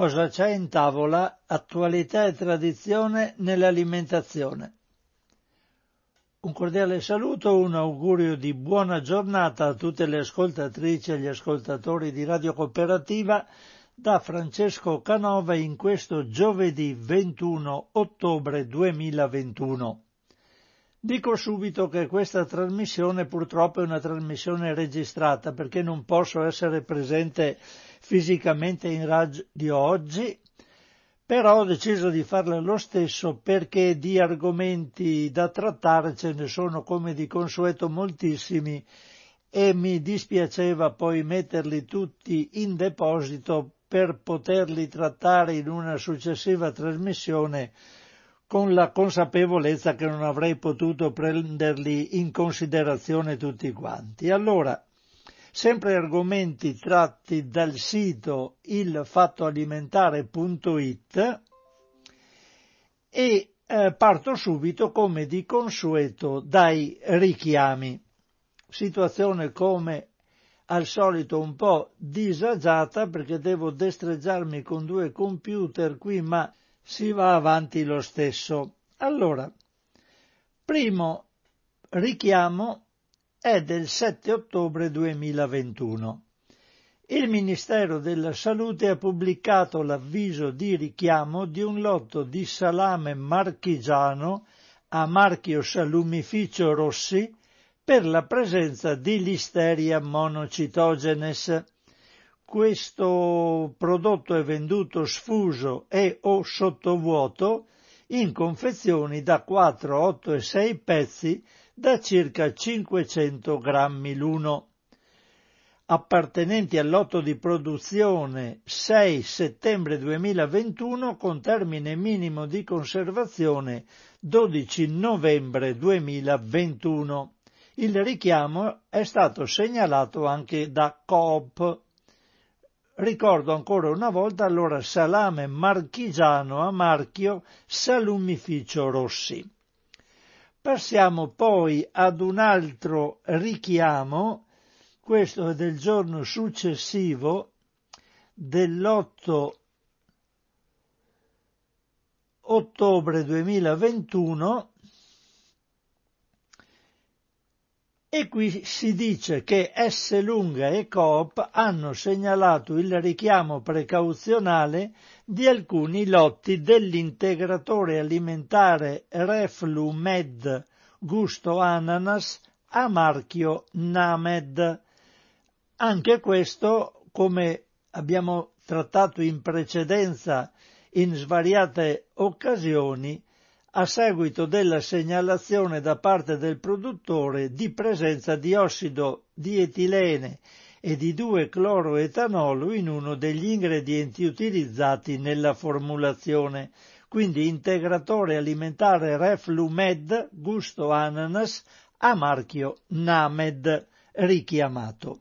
Cosa c'è in tavola? Attualità e tradizione nell'alimentazione. Un cordiale saluto, un augurio di buona giornata a tutte le ascoltatrici e gli ascoltatori di Radio Cooperativa da Francesco Canova in questo giovedì 21 ottobre 2021. Dico subito che questa trasmissione purtroppo è una trasmissione registrata perché non posso essere presente fisicamente in radio oggi, però ho deciso di farla lo stesso perché di argomenti da trattare ce ne sono come di consueto moltissimi e mi dispiaceva poi metterli tutti in deposito per poterli trattare in una successiva trasmissione con la consapevolezza che non avrei potuto prenderli in considerazione tutti quanti. Allora, sempre argomenti tratti dal sito ilfattoalimentare.it e eh, parto subito come di consueto dai richiami. Situazione come al solito un po' disagiata perché devo destreggiarmi con due computer qui ma si va avanti lo stesso. Allora, primo richiamo è del 7 ottobre 2021. Il Ministero della Salute ha pubblicato l'avviso di richiamo di un lotto di salame marchigiano a marchio Salumificio Rossi per la presenza di Listeria monocitogenes questo prodotto è venduto sfuso e o sottovuoto in confezioni da 4, 8 e 6 pezzi da circa 500 grammi l'uno. Appartenenti al lotto di produzione 6 settembre 2021 con termine minimo di conservazione 12 novembre 2021. Il richiamo è stato segnalato anche da Coop Ricordo ancora una volta allora salame marchigiano a marchio Salumificio Rossi. Passiamo poi ad un altro richiamo, questo è del giorno successivo, dell'8 ottobre 2021, E qui si dice che S. Lunga e Coop hanno segnalato il richiamo precauzionale di alcuni lotti dell'integratore alimentare Reflumed gusto ananas a marchio Named. Anche questo, come abbiamo trattato in precedenza in svariate occasioni, a seguito della segnalazione da parte del produttore di presenza di ossido di etilene e di 2-cloroetanolo in uno degli ingredienti utilizzati nella formulazione, quindi integratore alimentare Reflumed gusto ananas a marchio Named richiamato.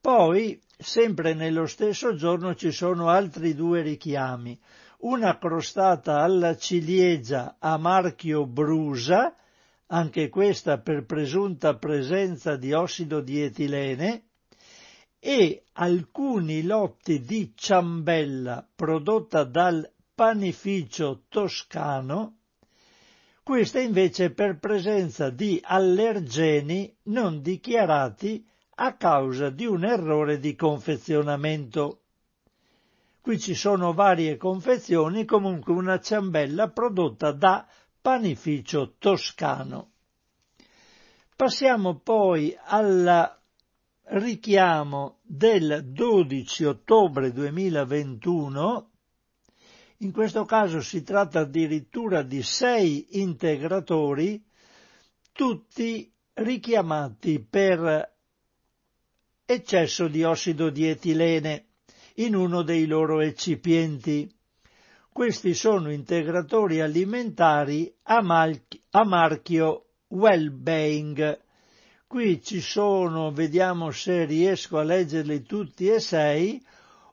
Poi, sempre nello stesso giorno ci sono altri due richiami una crostata alla ciliegia a marchio Brusa, anche questa per presunta presenza di ossido di etilene, e alcuni lotti di ciambella prodotta dal panificio toscano, questa invece per presenza di allergeni non dichiarati a causa di un errore di confezionamento. Qui ci sono varie confezioni, comunque una ciambella prodotta da panificio toscano. Passiamo poi al richiamo del 12 ottobre 2021. In questo caso si tratta addirittura di sei integratori, tutti richiamati per eccesso di ossido di etilene in uno dei loro eccipienti. Questi sono integratori alimentari a, mal- a marchio Wellbeing. Qui ci sono, vediamo se riesco a leggerli tutti e sei,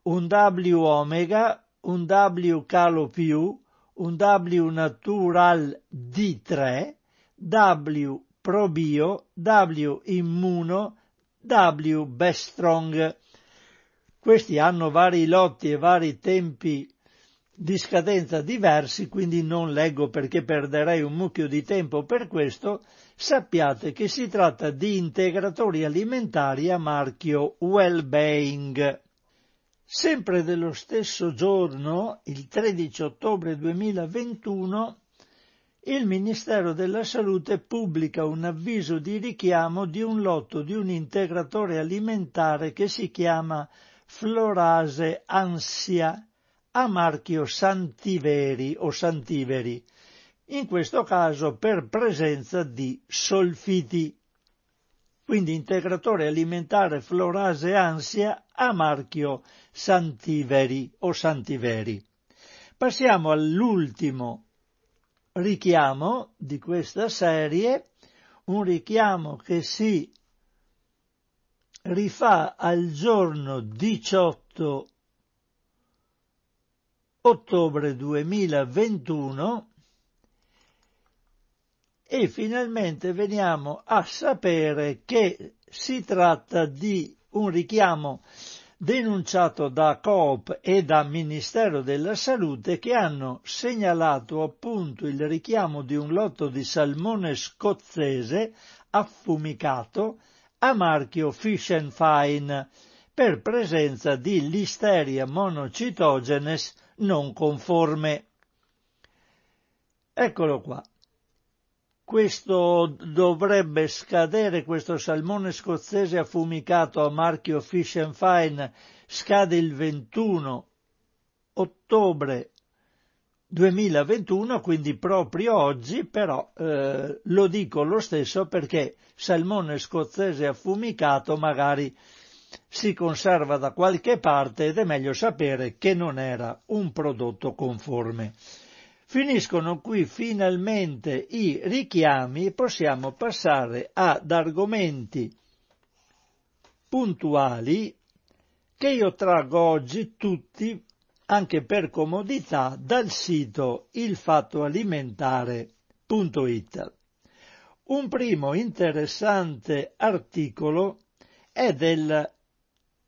un W omega, un W calo più, un W natural D3, W probio, W immuno, W best strong. Questi hanno vari lotti e vari tempi di scadenza diversi, quindi non leggo perché perderei un mucchio di tempo per questo, sappiate che si tratta di integratori alimentari a marchio Wellbeing. Sempre dello stesso giorno, il 13 ottobre 2021, il Ministero della Salute pubblica un avviso di richiamo di un lotto di un integratore alimentare che si chiama Florase Ansia a marchio Santiveri o Santiveri, in questo caso per presenza di solfiti. Quindi integratore alimentare Florase Ansia a marchio Santiveri o Santiveri. Passiamo all'ultimo richiamo di questa serie, un richiamo che si rifà al giorno 18 ottobre 2021 e finalmente veniamo a sapere che si tratta di un richiamo denunciato da Coop e da Ministero della Salute che hanno segnalato appunto il richiamo di un lotto di salmone scozzese affumicato a marchio Fish and Fine per presenza di Listeria monocitogenes non conforme. Eccolo qua questo dovrebbe scadere, questo salmone scozzese affumicato a marchio Fish and Fine scade il 21 ottobre 2021, quindi proprio oggi, però eh, lo dico lo stesso perché salmone scozzese affumicato magari si conserva da qualche parte ed è meglio sapere che non era un prodotto conforme. Finiscono qui finalmente i richiami e possiamo passare ad argomenti puntuali che io traggo oggi tutti, anche per comodità, dal sito ilfattoalimentare.it. Un primo interessante articolo è del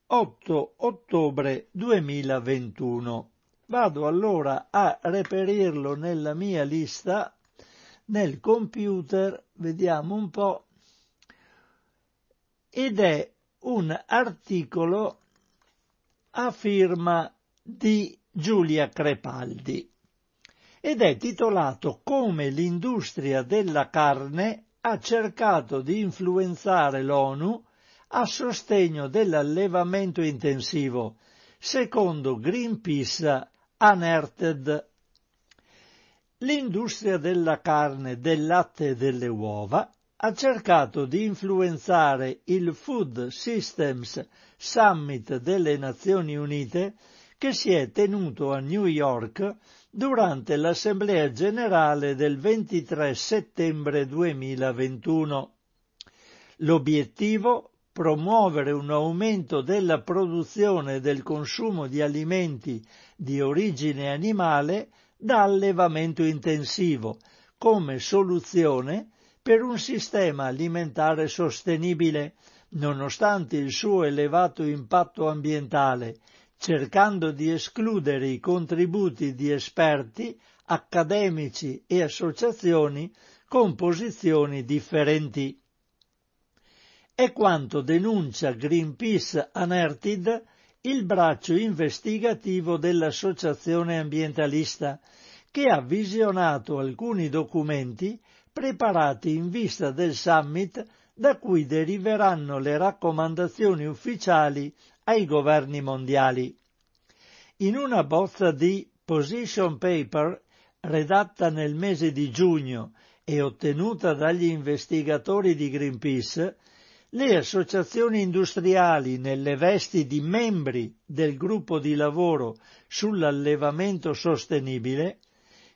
8 ottobre 2021 Vado allora a reperirlo nella mia lista, nel computer, vediamo un po', ed è un articolo a firma di Giulia Crepaldi ed è titolato Come l'industria della carne ha cercato di influenzare l'ONU a sostegno dell'allevamento intensivo, secondo Greenpeace Unearthed. L'industria della carne, del latte e delle uova ha cercato di influenzare il Food Systems Summit delle Nazioni Unite che si è tenuto a New York durante l'Assemblea generale del 23 settembre 2021. L'obiettivo promuovere un aumento della produzione e del consumo di alimenti di origine animale da allevamento intensivo come soluzione per un sistema alimentare sostenibile, nonostante il suo elevato impatto ambientale, cercando di escludere i contributi di esperti, accademici e associazioni con posizioni differenti. È quanto denuncia Greenpeace Unearthed, il braccio investigativo dell'associazione ambientalista, che ha visionato alcuni documenti preparati in vista del summit da cui deriveranno le raccomandazioni ufficiali ai governi mondiali. In una bozza di position paper redatta nel mese di giugno e ottenuta dagli investigatori di Greenpeace, le associazioni industriali nelle vesti di membri del gruppo di lavoro sull'allevamento sostenibile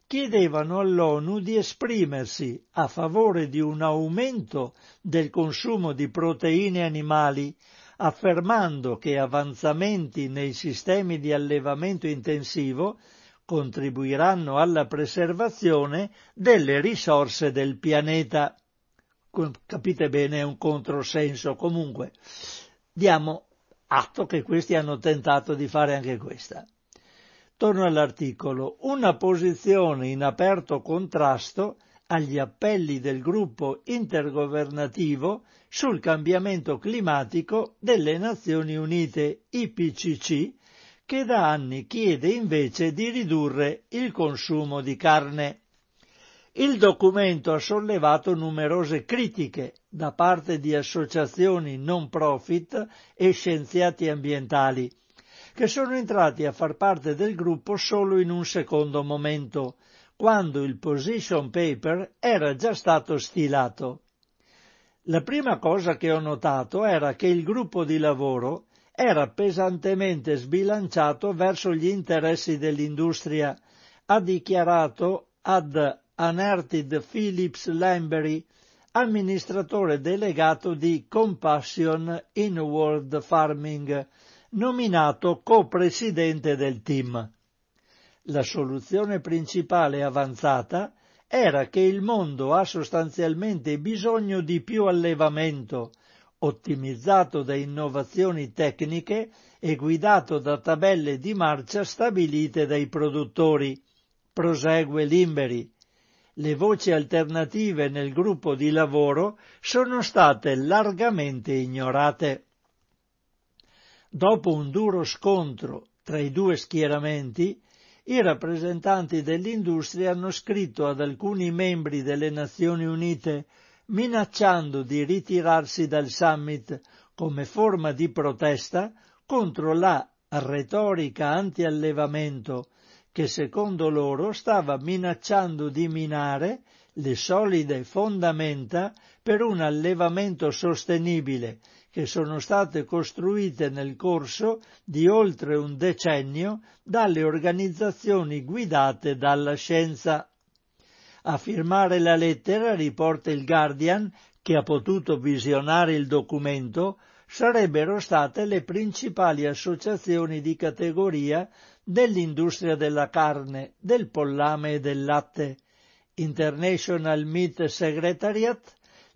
chiedevano all'ONU di esprimersi a favore di un aumento del consumo di proteine animali, affermando che avanzamenti nei sistemi di allevamento intensivo contribuiranno alla preservazione delle risorse del pianeta capite bene è un controsenso. Comunque, diamo atto che questi hanno tentato di fare anche questa. torno all'articolo, una posizione in aperto contrasto agli appelli del gruppo intergovernativo sul cambiamento climatico delle Nazioni Unite IPCC, che da anni chiede invece di ridurre il consumo di carne. Il documento ha sollevato numerose critiche da parte di associazioni non profit e scienziati ambientali, che sono entrati a far parte del gruppo solo in un secondo momento, quando il position paper era già stato stilato. La prima cosa che ho notato era che il gruppo di lavoro era pesantemente sbilanciato verso gli interessi dell'industria, ha dichiarato ad Anertid Phillips Lambery, amministratore delegato di Compassion in World Farming, nominato co-presidente del team. La soluzione principale avanzata era che il mondo ha sostanzialmente bisogno di più allevamento, ottimizzato da innovazioni tecniche e guidato da tabelle di marcia stabilite dai produttori. Prosegue Limberi. Le voci alternative nel gruppo di lavoro sono state largamente ignorate. Dopo un duro scontro tra i due schieramenti, i rappresentanti dell'industria hanno scritto ad alcuni membri delle Nazioni Unite minacciando di ritirarsi dal summit come forma di protesta contro la retorica anti-allevamento che secondo loro stava minacciando di minare le solide fondamenta per un allevamento sostenibile che sono state costruite nel corso di oltre un decennio dalle organizzazioni guidate dalla scienza. A firmare la lettera, riporta il Guardian, che ha potuto visionare il documento, sarebbero state le principali associazioni di categoria dell'industria della carne, del pollame e del latte, International Meat Secretariat,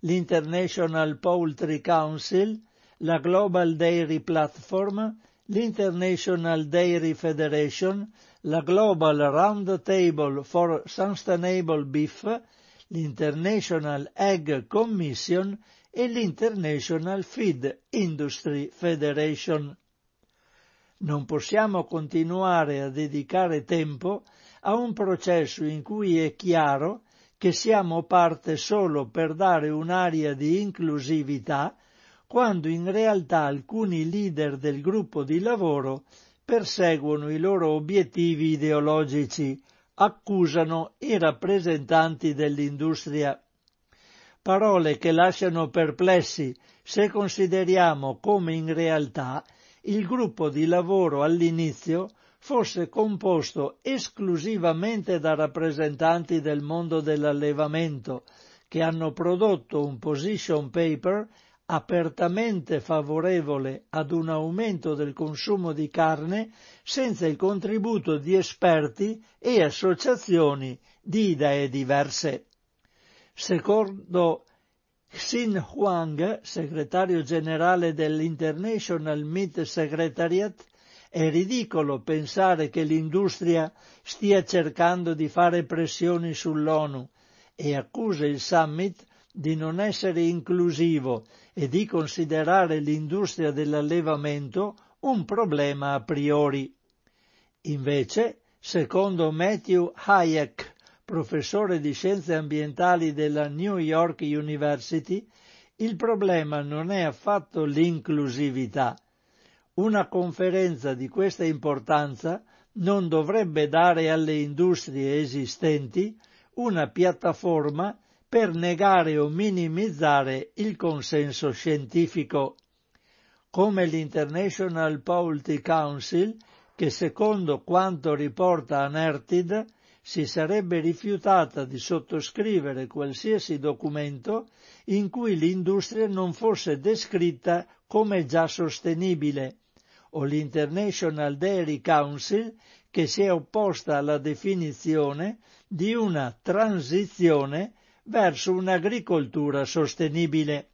l'International Poultry Council, la Global Dairy Platform, l'International Dairy Federation, la Global Roundtable for Sustainable Beef, l'International Egg Commission e l'International Feed Industry Federation. Non possiamo continuare a dedicare tempo a un processo in cui è chiaro che siamo parte solo per dare un'aria di inclusività quando in realtà alcuni leader del gruppo di lavoro perseguono i loro obiettivi ideologici, accusano i rappresentanti dell'industria. Parole che lasciano perplessi se consideriamo come in realtà il gruppo di lavoro all'inizio fosse composto esclusivamente da rappresentanti del mondo dell'allevamento, che hanno prodotto un position paper apertamente favorevole ad un aumento del consumo di carne senza il contributo di esperti e associazioni di idee diverse. Secondo Xin Huang, segretario generale dell'International Meat Secretariat, è ridicolo pensare che l'industria stia cercando di fare pressioni sull'ONU e accusa il summit di non essere inclusivo e di considerare l'industria dell'allevamento un problema a priori. Invece, secondo Matthew Hayek, professore di scienze ambientali della New York University, il problema non è affatto l'inclusività. Una conferenza di questa importanza non dovrebbe dare alle industrie esistenti una piattaforma per negare o minimizzare il consenso scientifico, come l'International Poultry Council, che secondo quanto riporta Anertid si sarebbe rifiutata di sottoscrivere qualsiasi documento in cui l'industria non fosse descritta come già sostenibile, o l'International Dairy Council che si è opposta alla definizione di una transizione verso un'agricoltura sostenibile.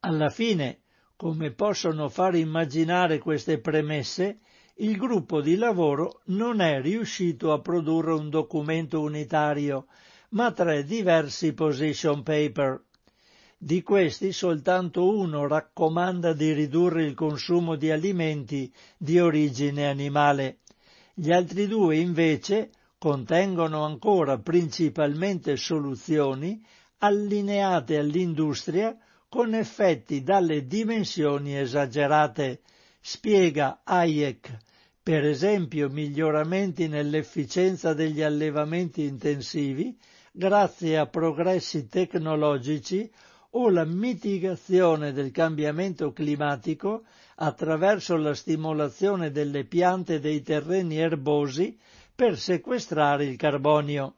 Alla fine, come possono far immaginare queste premesse, il gruppo di lavoro non è riuscito a produrre un documento unitario, ma tre diversi position paper. Di questi soltanto uno raccomanda di ridurre il consumo di alimenti di origine animale. Gli altri due invece contengono ancora principalmente soluzioni allineate all'industria con effetti dalle dimensioni esagerate, spiega Hayek, per esempio miglioramenti nell'efficienza degli allevamenti intensivi grazie a progressi tecnologici o la mitigazione del cambiamento climatico attraverso la stimolazione delle piante dei terreni erbosi per sequestrare il carbonio.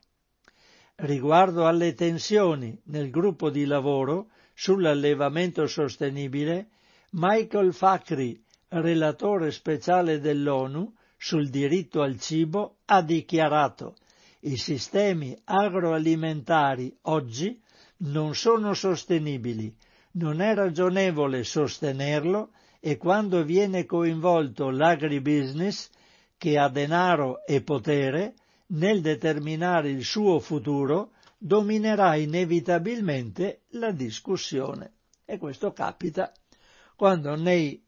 Riguardo alle tensioni nel gruppo di lavoro sull'allevamento sostenibile, Michael Fakhri, relatore speciale dell'ONU sul diritto al cibo, ha dichiarato i sistemi agroalimentari oggi non sono sostenibili, non è ragionevole sostenerlo e quando viene coinvolto l'agribusiness, che ha denaro e potere, nel determinare il suo futuro, dominerà inevitabilmente la discussione. E questo capita quando nei,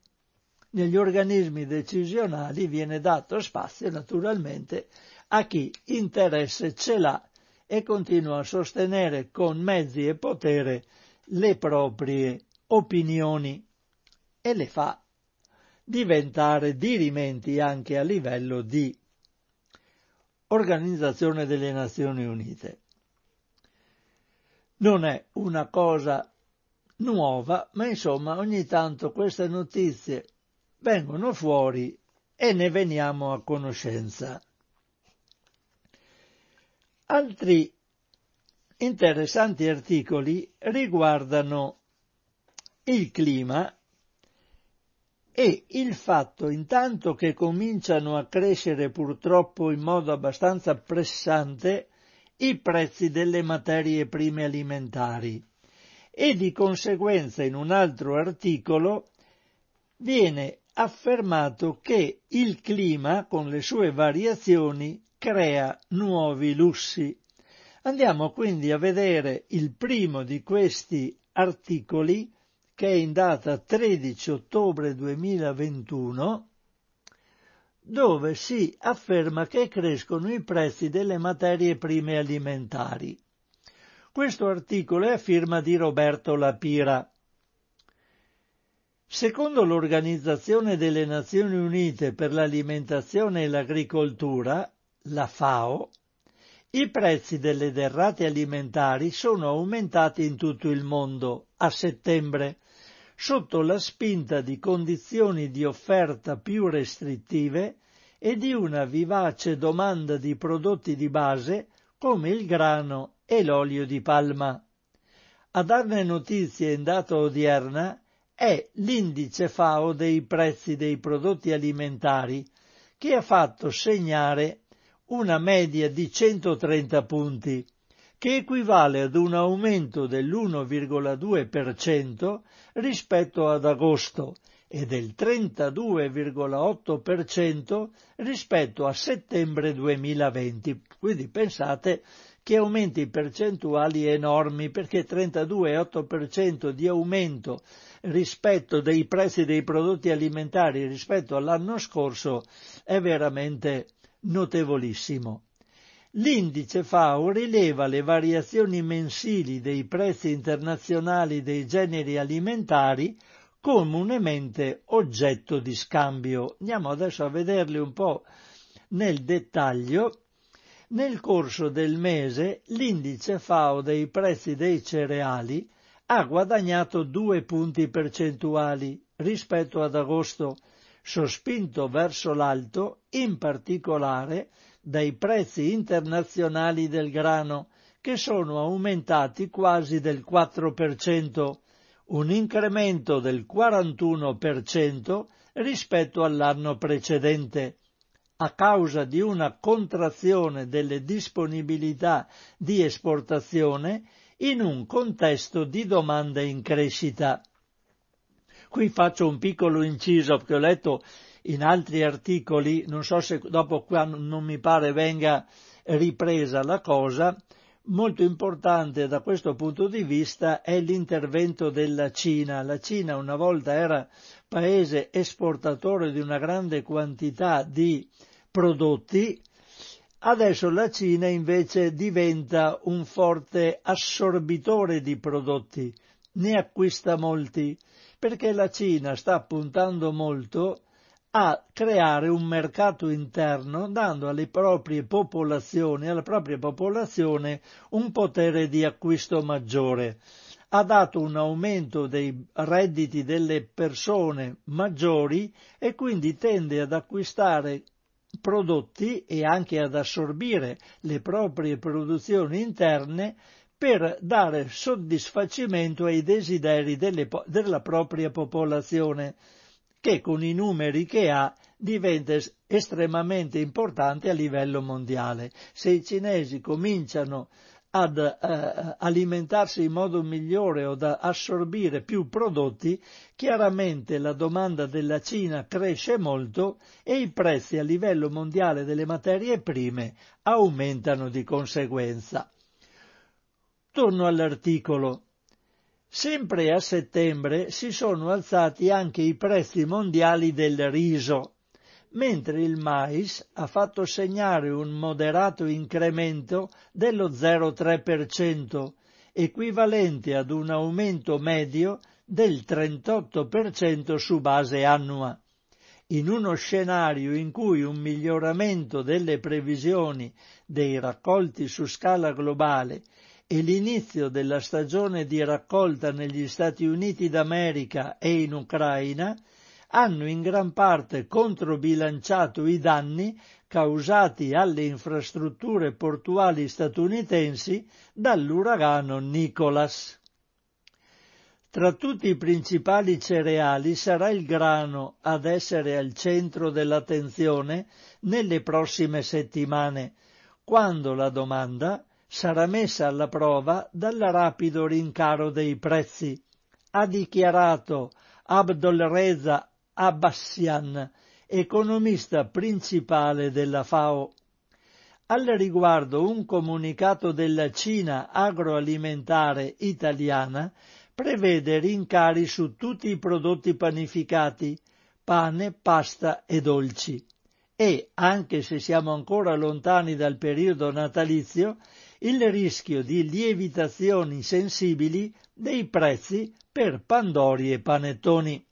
negli organismi decisionali viene dato spazio naturalmente a chi interesse ce l'ha e continua a sostenere con mezzi e potere le proprie opinioni e le fa diventare dirimenti anche a livello di Organizzazione delle Nazioni Unite. Non è una cosa nuova, ma insomma ogni tanto queste notizie vengono fuori e ne veniamo a conoscenza. Altri interessanti articoli riguardano il clima e il fatto intanto che cominciano a crescere purtroppo in modo abbastanza pressante i prezzi delle materie prime alimentari e di conseguenza in un altro articolo viene affermato che il clima con le sue variazioni crea nuovi lussi. Andiamo quindi a vedere il primo di questi articoli che è in data 13 ottobre 2021 dove si afferma che crescono i prezzi delle materie prime alimentari. Questo articolo è a firma di Roberto Lapira. Secondo l'Organizzazione delle Nazioni Unite per l'alimentazione e l'agricoltura, la FAO, i prezzi delle derrate alimentari sono aumentati in tutto il mondo a settembre, sotto la spinta di condizioni di offerta più restrittive e di una vivace domanda di prodotti di base come il grano e l'olio di palma. A darne notizie in data odierna è l'indice FAO dei prezzi dei prodotti alimentari, che ha fatto segnare una media di 130 punti, che equivale ad un aumento dell'1,2% rispetto ad agosto e del 32,8% rispetto a settembre 2020. Quindi pensate che aumenti percentuali enormi perché 32,8% di aumento rispetto dei prezzi dei prodotti alimentari rispetto all'anno scorso è veramente notevolissimo. L'indice FAO rileva le variazioni mensili dei prezzi internazionali dei generi alimentari comunemente oggetto di scambio. Andiamo adesso a vederli un po' nel dettaglio. Nel corso del mese l'indice FAO dei prezzi dei cereali ha guadagnato due punti percentuali rispetto ad agosto sospinto verso l'alto in particolare dai prezzi internazionali del grano, che sono aumentati quasi del 4%, un incremento del 41% rispetto all'anno precedente, a causa di una contrazione delle disponibilità di esportazione in un contesto di domanda in crescita. Qui faccio un piccolo inciso perché ho letto in altri articoli, non so se dopo qua non mi pare venga ripresa la cosa, molto importante da questo punto di vista è l'intervento della Cina. La Cina una volta era paese esportatore di una grande quantità di prodotti, adesso la Cina invece diventa un forte assorbitore di prodotti, ne acquista molti, perché la Cina sta puntando molto a creare un mercato interno dando alle proprie popolazioni, alla propria popolazione un potere di acquisto maggiore. Ha dato un aumento dei redditi delle persone maggiori e quindi tende ad acquistare prodotti e anche ad assorbire le proprie produzioni interne per dare soddisfacimento ai desideri delle, della propria popolazione che con i numeri che ha diventa estremamente importante a livello mondiale. Se i cinesi cominciano ad eh, alimentarsi in modo migliore o ad assorbire più prodotti, chiaramente la domanda della Cina cresce molto e i prezzi a livello mondiale delle materie prime aumentano di conseguenza. Torno all'articolo. Sempre a settembre si sono alzati anche i prezzi mondiali del riso, mentre il mais ha fatto segnare un moderato incremento dello 0,3%, equivalente ad un aumento medio del 38% su base annua. In uno scenario in cui un miglioramento delle previsioni dei raccolti su scala globale e l'inizio della stagione di raccolta negli Stati Uniti d'America e in Ucraina hanno in gran parte controbilanciato i danni causati alle infrastrutture portuali statunitensi dall'uragano Nicholas. Tra tutti i principali cereali sarà il grano ad essere al centro dell'attenzione nelle prossime settimane, quando la domanda sarà messa alla prova dal rapido rincaro dei prezzi, ha dichiarato Abdol Reza Abbassian, economista principale della FAO. Al riguardo un comunicato della Cina agroalimentare italiana prevede rincari su tutti i prodotti panificati, pane, pasta e dolci. E, anche se siamo ancora lontani dal periodo natalizio, il rischio di lievitazioni sensibili dei prezzi per pandori e panettoni.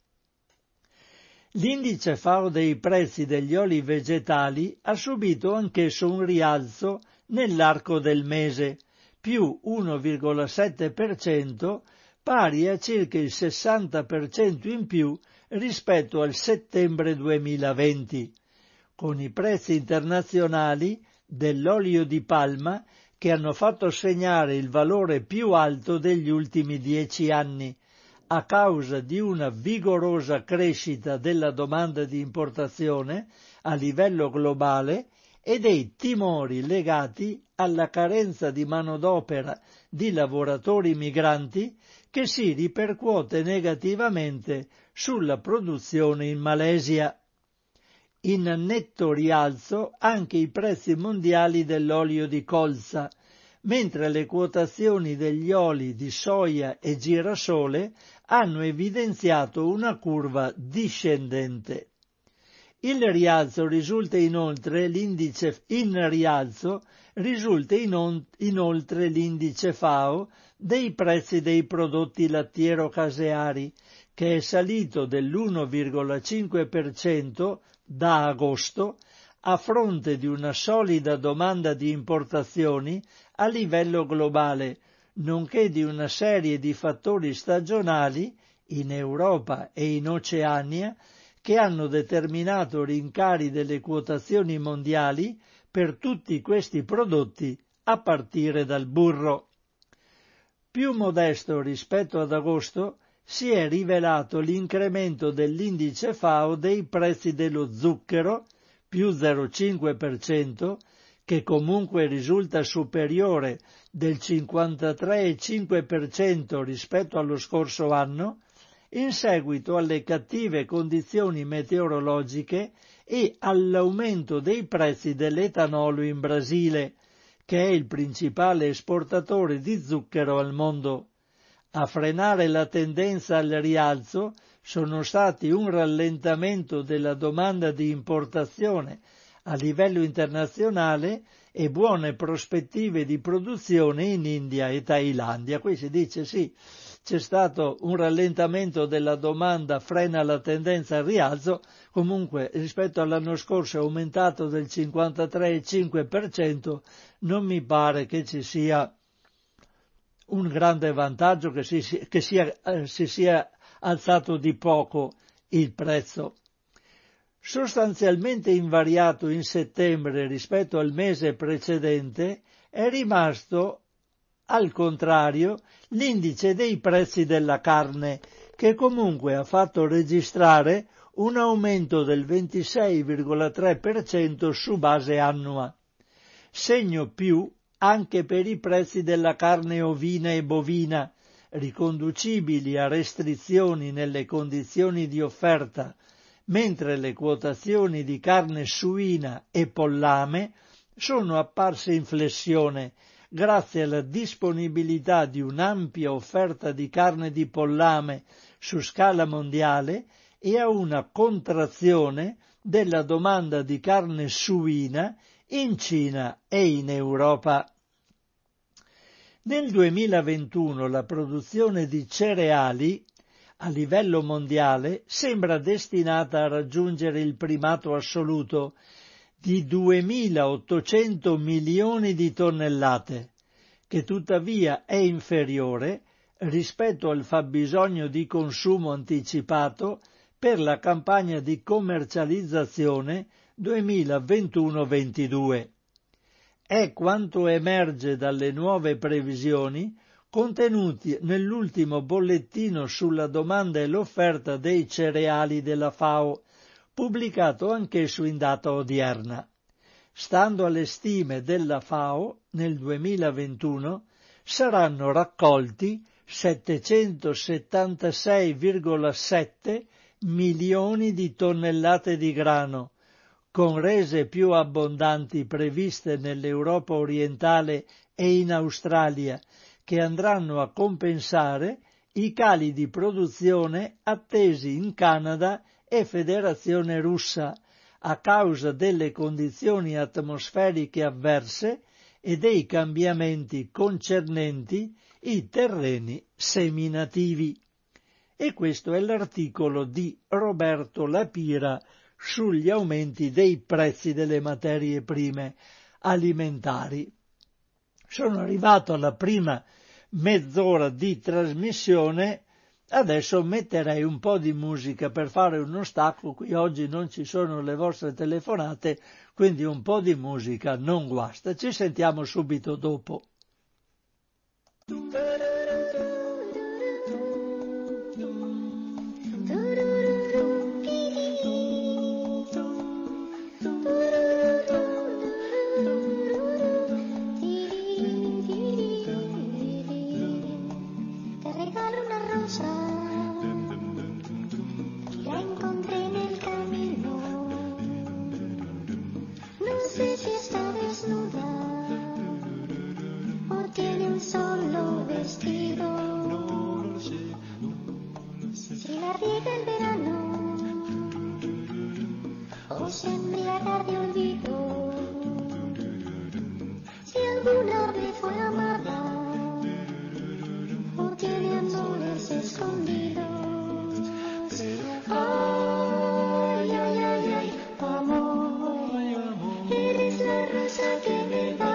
L'indice FAO dei prezzi degli oli vegetali ha subito anch'esso un rialzo nell'arco del mese, più 1,7%, pari a circa il 60% in più rispetto al settembre 2020, con i prezzi internazionali dell'olio di palma che hanno fatto segnare il valore più alto degli ultimi dieci anni, a causa di una vigorosa crescita della domanda di importazione a livello globale e dei timori legati alla carenza di manodopera di lavoratori migranti che si ripercuote negativamente sulla produzione in Malesia in netto rialzo anche i prezzi mondiali dell'olio di colza, mentre le quotazioni degli oli di soia e girasole hanno evidenziato una curva discendente. Il rialzo risulta inoltre l'indice, in rialzo risulta inoltre l'indice FAO dei prezzi dei prodotti lattiero-caseari, che è salito dell'1,5% da agosto a fronte di una solida domanda di importazioni a livello globale, nonché di una serie di fattori stagionali in Europa e in Oceania che hanno determinato rincari delle quotazioni mondiali per tutti questi prodotti a partire dal burro. Più modesto rispetto ad agosto si è rivelato l'incremento dell'indice FAO dei prezzi dello zucchero, più 0,5%, che comunque risulta superiore del 53,5% rispetto allo scorso anno, in seguito alle cattive condizioni meteorologiche e all'aumento dei prezzi dell'etanolo in Brasile, che è il principale esportatore di zucchero al mondo. A frenare la tendenza al rialzo sono stati un rallentamento della domanda di importazione a livello internazionale e buone prospettive di produzione in India e Thailandia. Qui si dice sì, c'è stato un rallentamento della domanda, frena la tendenza al rialzo, comunque rispetto all'anno scorso è aumentato del 53,5%, non mi pare che ci sia un grande vantaggio che si, che sia, eh, si sia alzato di poco il prezzo. Sostanzialmente invariato in settembre rispetto al mese precedente, è rimasto al contrario l'indice dei prezzi della carne, che comunque ha fatto registrare un aumento del 26,3% su base annua. Segno più anche per i prezzi della carne ovina e bovina, riconducibili a restrizioni nelle condizioni di offerta, mentre le quotazioni di carne suina e pollame sono apparse in flessione grazie alla disponibilità di un'ampia offerta di carne di pollame su scala mondiale e a una contrazione della domanda di carne suina in Cina e in Europa. Nel 2021 la produzione di cereali a livello mondiale sembra destinata a raggiungere il primato assoluto di 2.800 milioni di tonnellate, che tuttavia è inferiore rispetto al fabbisogno di consumo anticipato per la campagna di commercializzazione 2021-22. È quanto emerge dalle nuove previsioni contenuti nell'ultimo bollettino sulla domanda e l'offerta dei cereali della FAO pubblicato anch'esso in data odierna. Stando alle stime della FAO, nel 2021 saranno raccolti 776,7 milioni di tonnellate di grano, con rese più abbondanti previste nell'Europa orientale e in Australia, che andranno a compensare i cali di produzione attesi in Canada e Federazione russa a causa delle condizioni atmosferiche avverse e dei cambiamenti concernenti i terreni seminativi. E questo è l'articolo di Roberto Lapira sugli aumenti dei prezzi delle materie prime alimentari. Sono arrivato alla prima mezz'ora di trasmissione Adesso metterei un po' di musica per fare uno stacco, qui oggi non ci sono le vostre telefonate, quindi un po' di musica non guasta. Ci sentiamo subito dopo. la vida verano o se embriagar de olvido. Si alguna vez fue amada o tiene amores escondidos. Ay, ay, ay, ay, amor, eres la rosa que me da.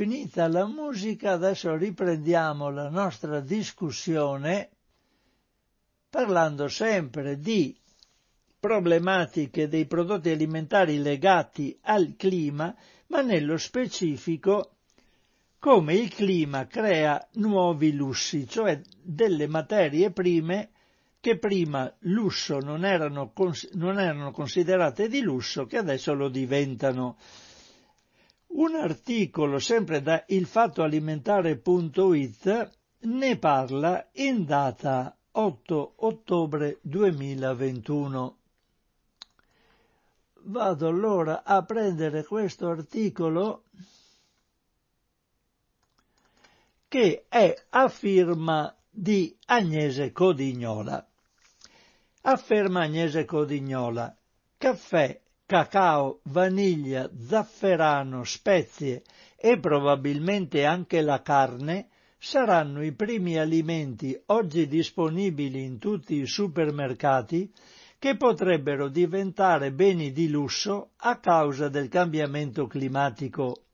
Finita la musica, adesso riprendiamo la nostra discussione parlando sempre di problematiche dei prodotti alimentari legati al clima, ma nello specifico come il clima crea nuovi lussi, cioè delle materie prime che prima lusso non erano, non erano considerate di lusso, che adesso lo diventano. Un articolo sempre da ilfattoalimentare.it ne parla in data 8 ottobre 2021. Vado allora a prendere questo articolo che è a firma di Agnese Codignola. Afferma Agnese Codignola, caffè, cacao, vaniglia, zafferano, spezie e probabilmente anche la carne saranno i primi alimenti oggi disponibili in tutti i supermercati che potrebbero diventare beni di lusso a causa del cambiamento climatico.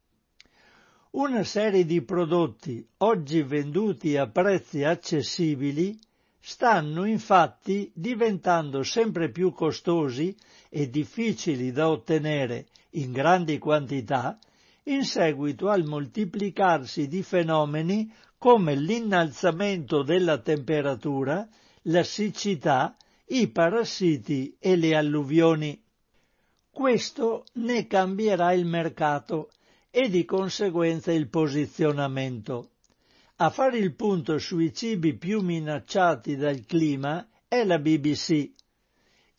Una serie di prodotti oggi venduti a prezzi accessibili stanno infatti diventando sempre più costosi e difficili da ottenere in grandi quantità in seguito al moltiplicarsi di fenomeni come l'innalzamento della temperatura, la siccità, i parassiti e le alluvioni. Questo ne cambierà il mercato e di conseguenza il posizionamento. A fare il punto sui cibi più minacciati dal clima è la BBC.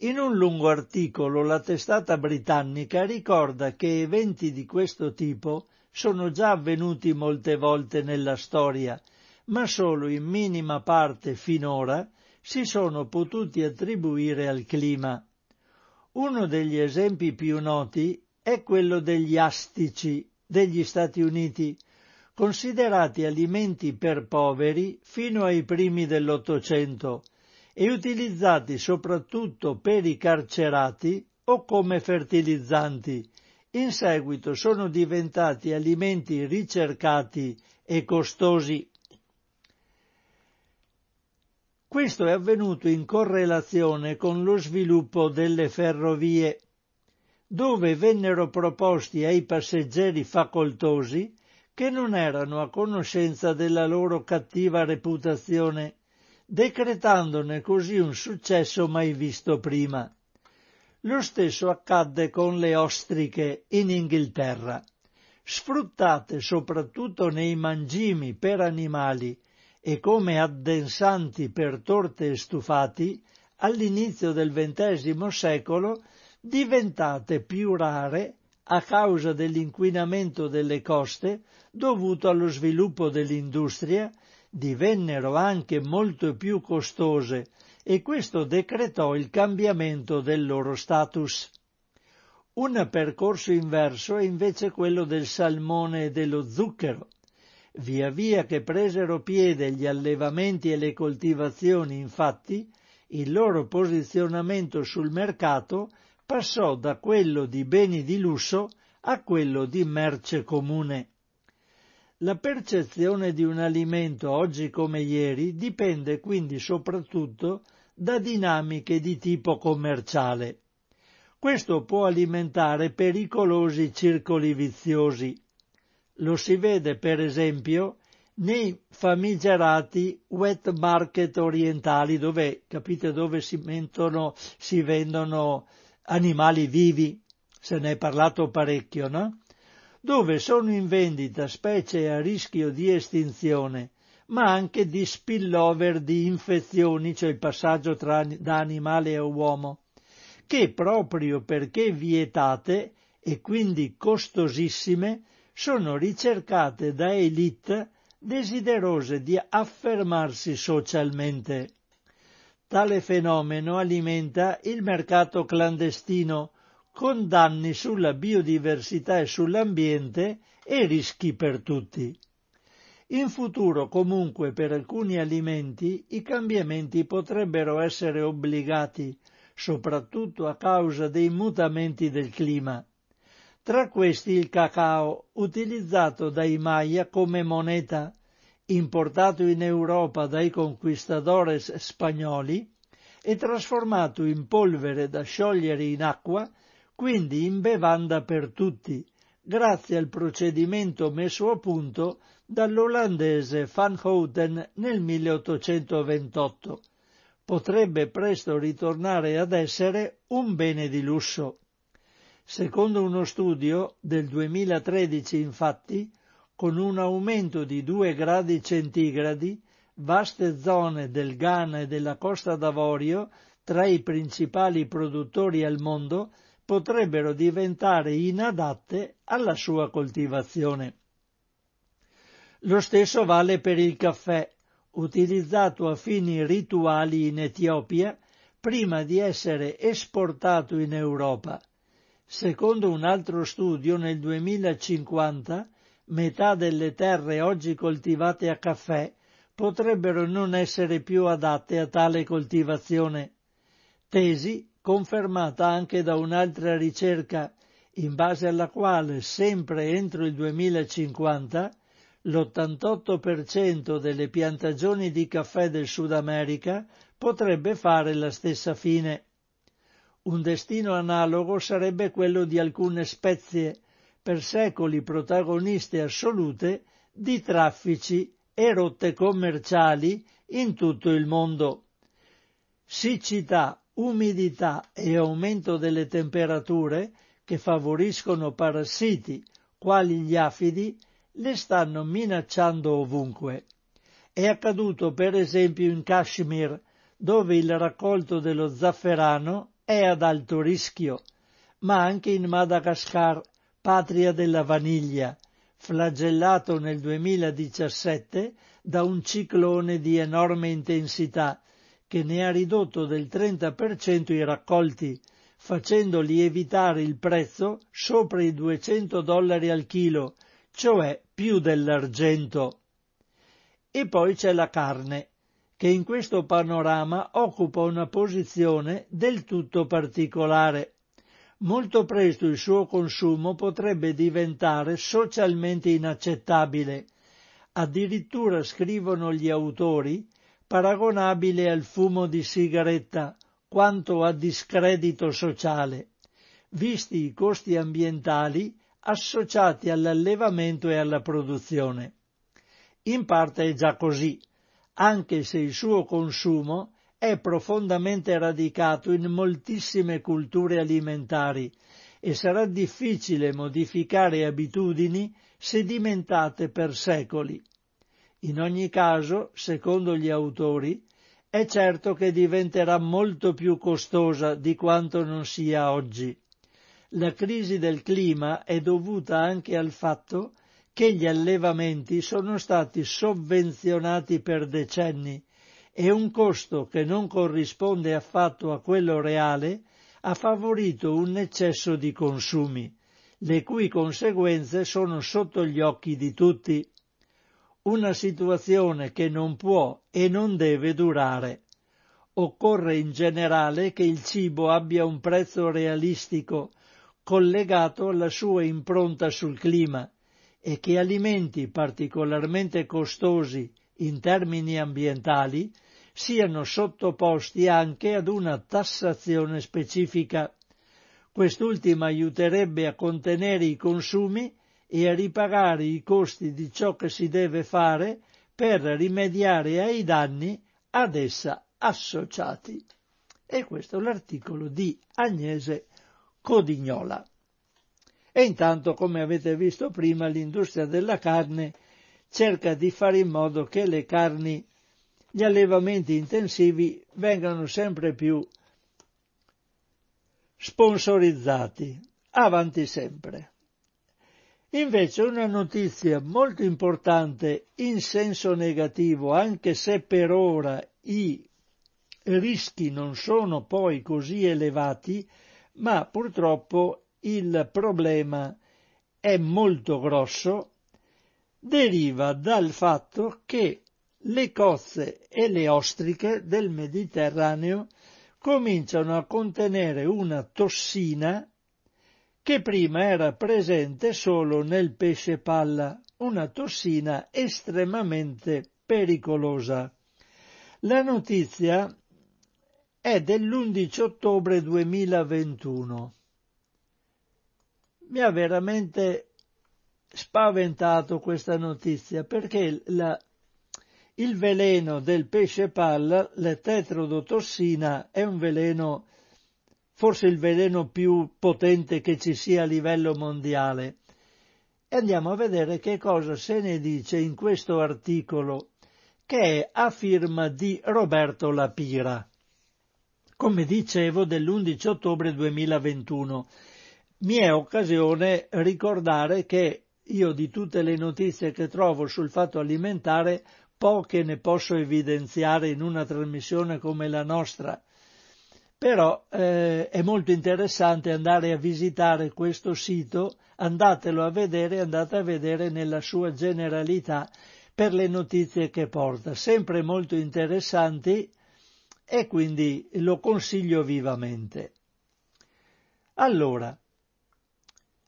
In un lungo articolo la testata britannica ricorda che eventi di questo tipo sono già avvenuti molte volte nella storia, ma solo in minima parte finora si sono potuti attribuire al clima. Uno degli esempi più noti è quello degli astici degli Stati Uniti, considerati alimenti per poveri fino ai primi dell'Ottocento e utilizzati soprattutto per i carcerati o come fertilizzanti, in seguito sono diventati alimenti ricercati e costosi. Questo è avvenuto in correlazione con lo sviluppo delle ferrovie, dove vennero proposti ai passeggeri facoltosi che non erano a conoscenza della loro cattiva reputazione, decretandone così un successo mai visto prima. Lo stesso accadde con le ostriche in Inghilterra, sfruttate soprattutto nei mangimi per animali e come addensanti per torte e stufati, all'inizio del XX secolo diventate più rare a causa dell'inquinamento delle coste dovuto allo sviluppo dell'industria, divennero anche molto più costose e questo decretò il cambiamento del loro status. Un percorso inverso è invece quello del salmone e dello zucchero. Via via che presero piede gli allevamenti e le coltivazioni, infatti, il loro posizionamento sul mercato passò da quello di beni di lusso a quello di merce comune. La percezione di un alimento oggi come ieri dipende quindi soprattutto da dinamiche di tipo commerciale. Questo può alimentare pericolosi circoli viziosi. Lo si vede per esempio nei famigerati wet market orientali dove, capite, dove si, mentono, si vendono animali vivi, se ne è parlato parecchio, no? Dove sono in vendita specie a rischio di estinzione ma anche di spillover di infezioni, cioè il passaggio tra, da animale a uomo, che proprio perché vietate e quindi costosissime sono ricercate da elite desiderose di affermarsi socialmente. Tale fenomeno alimenta il mercato clandestino con danni sulla biodiversità e sull'ambiente e rischi per tutti. In futuro comunque per alcuni alimenti i cambiamenti potrebbero essere obbligati, soprattutto a causa dei mutamenti del clima. Tra questi il cacao, utilizzato dai Maya come moneta, importato in Europa dai conquistadores spagnoli e trasformato in polvere da sciogliere in acqua, quindi in bevanda per tutti, grazie al procedimento messo a punto dall'olandese Van Houten nel 1828. Potrebbe presto ritornare ad essere un bene di lusso. Secondo uno studio del 2013, infatti, con un aumento di 2 gradi centigradi, vaste zone del Ghana e della Costa d'Avorio, tra i principali produttori al mondo, potrebbero diventare inadatte alla sua coltivazione. Lo stesso vale per il caffè, utilizzato a fini rituali in Etiopia prima di essere esportato in Europa. Secondo un altro studio, nel 2050 metà delle terre oggi coltivate a caffè potrebbero non essere più adatte a tale coltivazione. Tesi confermata anche da un'altra ricerca in base alla quale sempre entro il 2050 l'88% delle piantagioni di caffè del Sud America potrebbe fare la stessa fine. Un destino analogo sarebbe quello di alcune spezie, per secoli protagoniste assolute di traffici e rotte commerciali in tutto il mondo. Siccità, umidità e aumento delle temperature che favoriscono parassiti, quali gli afidi, le stanno minacciando ovunque. È accaduto per esempio in Kashmir, dove il raccolto dello zafferano è ad alto rischio, ma anche in Madagascar, patria della vaniglia, flagellato nel 2017 da un ciclone di enorme intensità che ne ha ridotto del 30% i raccolti, facendo lievitare il prezzo sopra i 200 dollari al chilo, cioè più dell'argento. E poi c'è la carne, che in questo panorama occupa una posizione del tutto particolare. Molto presto il suo consumo potrebbe diventare socialmente inaccettabile. Addirittura scrivono gli autori paragonabile al fumo di sigaretta quanto a discredito sociale, visti i costi ambientali associati all'allevamento e alla produzione. In parte è già così, anche se il suo consumo è profondamente radicato in moltissime culture alimentari e sarà difficile modificare abitudini sedimentate per secoli. In ogni caso, secondo gli autori, è certo che diventerà molto più costosa di quanto non sia oggi la crisi del clima è dovuta anche al fatto che gli allevamenti sono stati sovvenzionati per decenni e un costo che non corrisponde affatto a quello reale ha favorito un eccesso di consumi, le cui conseguenze sono sotto gli occhi di tutti. Una situazione che non può e non deve durare. Occorre in generale che il cibo abbia un prezzo realistico collegato alla sua impronta sul clima e che alimenti particolarmente costosi in termini ambientali siano sottoposti anche ad una tassazione specifica. Quest'ultima aiuterebbe a contenere i consumi e a ripagare i costi di ciò che si deve fare per rimediare ai danni ad essa associati. E questo è l'articolo di Agnese Codignola. E intanto, come avete visto prima, l'industria della carne cerca di fare in modo che le carni, gli allevamenti intensivi vengano sempre più sponsorizzati, avanti sempre. Invece una notizia molto importante in senso negativo, anche se per ora i rischi non sono poi così elevati, ma purtroppo il problema è molto grosso, deriva dal fatto che le cozze e le ostriche del Mediterraneo cominciano a contenere una tossina che prima era presente solo nel pesce palla, una tossina estremamente pericolosa. La notizia è dell'11 ottobre 2021. Mi ha veramente spaventato questa notizia perché la, il veleno del pesce palla, l'etetrodotossina, è un veleno, forse il veleno più potente che ci sia a livello mondiale. E andiamo a vedere che cosa se ne dice in questo articolo che è a firma di Roberto Lapira. Come dicevo, dell'11 ottobre 2021. Mi è occasione ricordare che io di tutte le notizie che trovo sul fatto alimentare poche ne posso evidenziare in una trasmissione come la nostra. Però eh, è molto interessante andare a visitare questo sito, andatelo a vedere, andate a vedere nella sua generalità per le notizie che porta, sempre molto interessanti e quindi lo consiglio vivamente. Allora,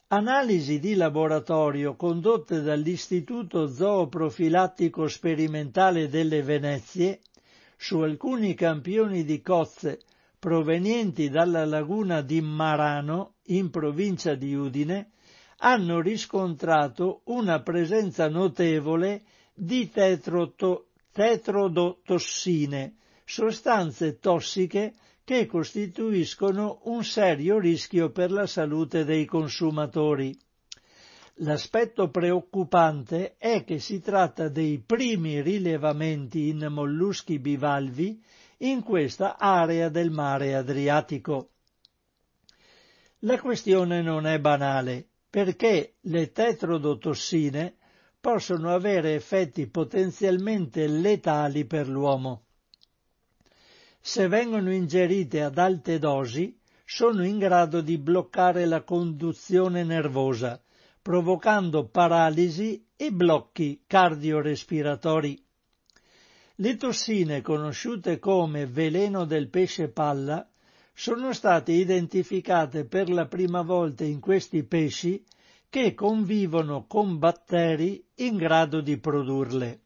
analisi di laboratorio condotte dall'Istituto Zooprofilattico Sperimentale delle Venezie su alcuni campioni di cozze provenienti dalla laguna di Marano, in provincia di Udine, hanno riscontrato una presenza notevole di tetrodotossine, sostanze tossiche che costituiscono un serio rischio per la salute dei consumatori. L'aspetto preoccupante è che si tratta dei primi rilevamenti in molluschi bivalvi in questa area del mare Adriatico. La questione non è banale, perché le tetrodotossine possono avere effetti potenzialmente letali per l'uomo. Se vengono ingerite ad alte dosi, sono in grado di bloccare la conduzione nervosa, provocando paralisi e blocchi cardiorespiratori. Le tossine conosciute come veleno del pesce palla sono state identificate per la prima volta in questi pesci che convivono con batteri in grado di produrle.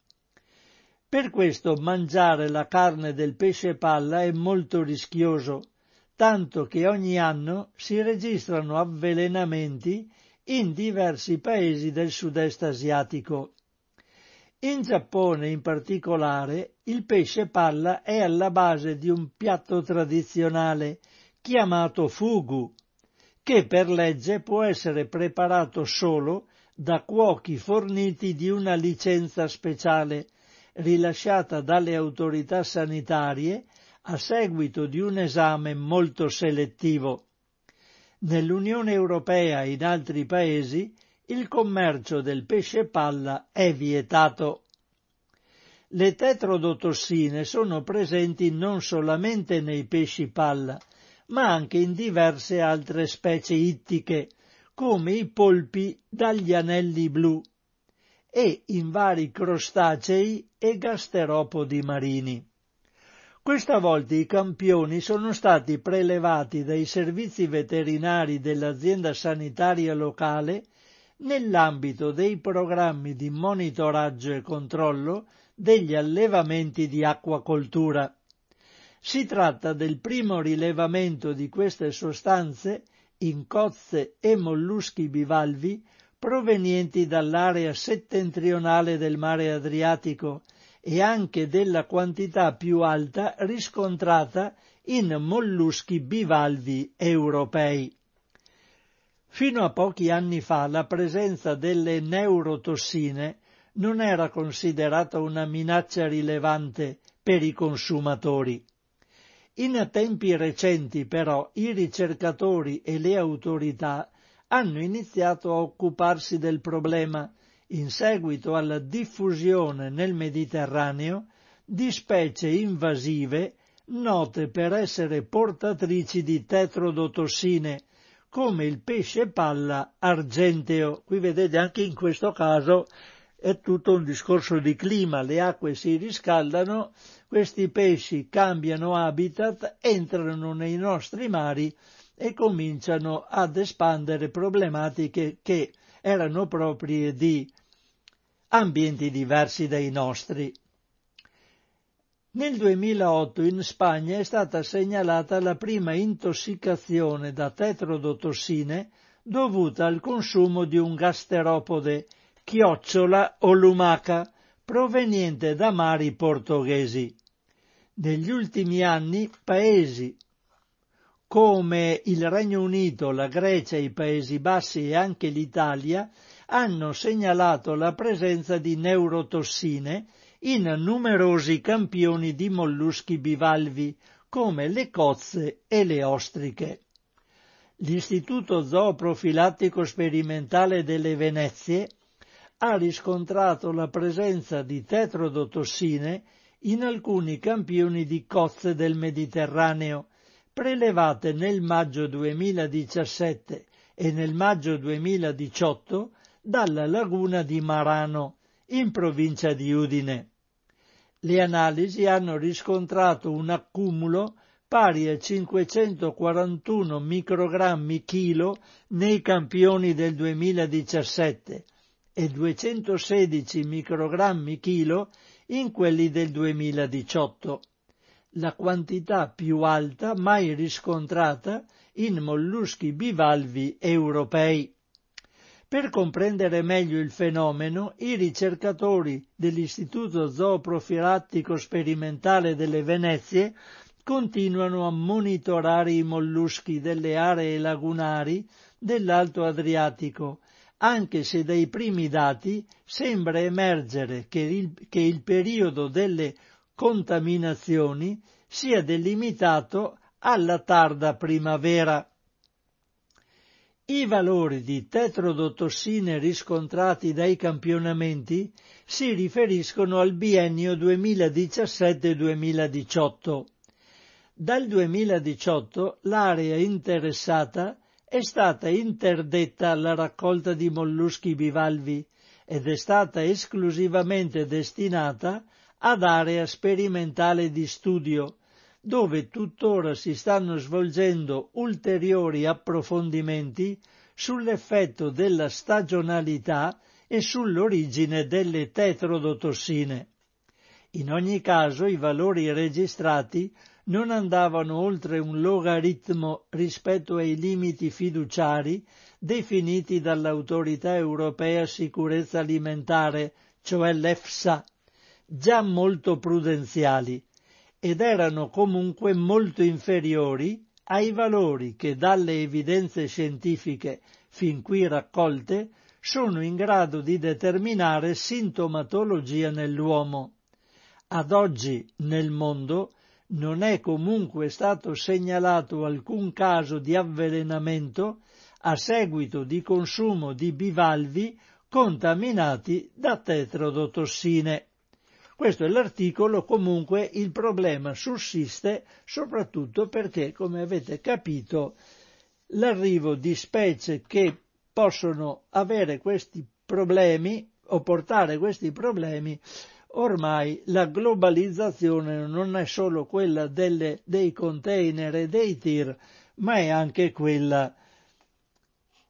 Per questo mangiare la carne del pesce palla è molto rischioso, tanto che ogni anno si registrano avvelenamenti in diversi paesi del sud-est asiatico. In Giappone in particolare il pesce palla è alla base di un piatto tradizionale chiamato fugu, che per legge può essere preparato solo da cuochi forniti di una licenza speciale rilasciata dalle autorità sanitarie a seguito di un esame molto selettivo. Nell'Unione Europea e in altri paesi il commercio del pesce palla è vietato. Le tetrodotossine sono presenti non solamente nei pesci palla, ma anche in diverse altre specie ittiche, come i polpi dagli anelli blu, e in vari crostacei e gasteropodi marini. Questa volta i campioni sono stati prelevati dai servizi veterinari dell'azienda sanitaria locale nell'ambito dei programmi di monitoraggio e controllo degli allevamenti di acquacoltura. Si tratta del primo rilevamento di queste sostanze in cozze e molluschi bivalvi provenienti dall'area settentrionale del mare Adriatico e anche della quantità più alta riscontrata in molluschi bivalvi europei. Fino a pochi anni fa la presenza delle neurotossine non era considerata una minaccia rilevante per i consumatori. In tempi recenti però i ricercatori e le autorità hanno iniziato a occuparsi del problema in seguito alla diffusione nel Mediterraneo di specie invasive note per essere portatrici di tetrodotossine, come il pesce palla argenteo. Qui vedete anche in questo caso è tutto un discorso di clima, le acque si riscaldano, questi pesci cambiano habitat, entrano nei nostri mari e cominciano ad espandere problematiche che erano proprie di ambienti diversi dai nostri. Nel 2008 in Spagna è stata segnalata la prima intossicazione da tetrodotossine dovuta al consumo di un gasteropode, chiocciola o lumaca, proveniente da mari portoghesi. Negli ultimi anni paesi come il Regno Unito, la Grecia, i Paesi Bassi e anche l'Italia hanno segnalato la presenza di neurotossine in numerosi campioni di molluschi bivalvi come le cozze e le ostriche. L'Istituto Zooprofilattico Sperimentale delle Venezie ha riscontrato la presenza di tetrodotossine in alcuni campioni di cozze del Mediterraneo, prelevate nel maggio 2017 e nel maggio 2018 dalla laguna di Marano, in provincia di Udine. Le analisi hanno riscontrato un accumulo pari a 541 microgrammi chilo nei campioni del 2017 e 216 microgrammi chilo in quelli del 2018 la quantità più alta mai riscontrata in molluschi bivalvi europei. Per comprendere meglio il fenomeno, i ricercatori dell'Istituto Zooprofilattico Sperimentale delle Venezie continuano a monitorare i molluschi delle aree lagunari dell'Alto Adriatico, anche se dai primi dati sembra emergere che il, che il periodo delle contaminazioni sia delimitato alla tarda primavera. I valori di tetrodotossine riscontrati dai campionamenti si riferiscono al biennio 2017-2018. Dal 2018 l'area interessata è stata interdetta alla raccolta di molluschi bivalvi ed è stata esclusivamente destinata ad area sperimentale di studio, dove tuttora si stanno svolgendo ulteriori approfondimenti sull'effetto della stagionalità e sull'origine delle tetrodotossine. In ogni caso i valori registrati non andavano oltre un logaritmo rispetto ai limiti fiduciari definiti dall'Autorità Europea Sicurezza Alimentare, cioè l'EFSA, già molto prudenziali ed erano comunque molto inferiori ai valori che dalle evidenze scientifiche fin qui raccolte sono in grado di determinare sintomatologia nell'uomo. Ad oggi nel mondo non è comunque stato segnalato alcun caso di avvelenamento a seguito di consumo di bivalvi contaminati da tetrodotossine. Questo è l'articolo, comunque il problema sussiste soprattutto perché, come avete capito, l'arrivo di specie che possono avere questi problemi o portare questi problemi, ormai la globalizzazione non è solo quella delle, dei container e dei tir, ma è anche quella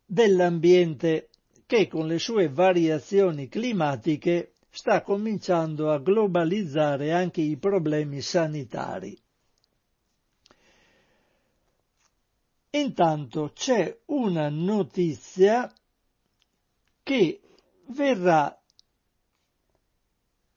dell'ambiente che con le sue variazioni climatiche sta cominciando a globalizzare anche i problemi sanitari. Intanto c'è una notizia che verrà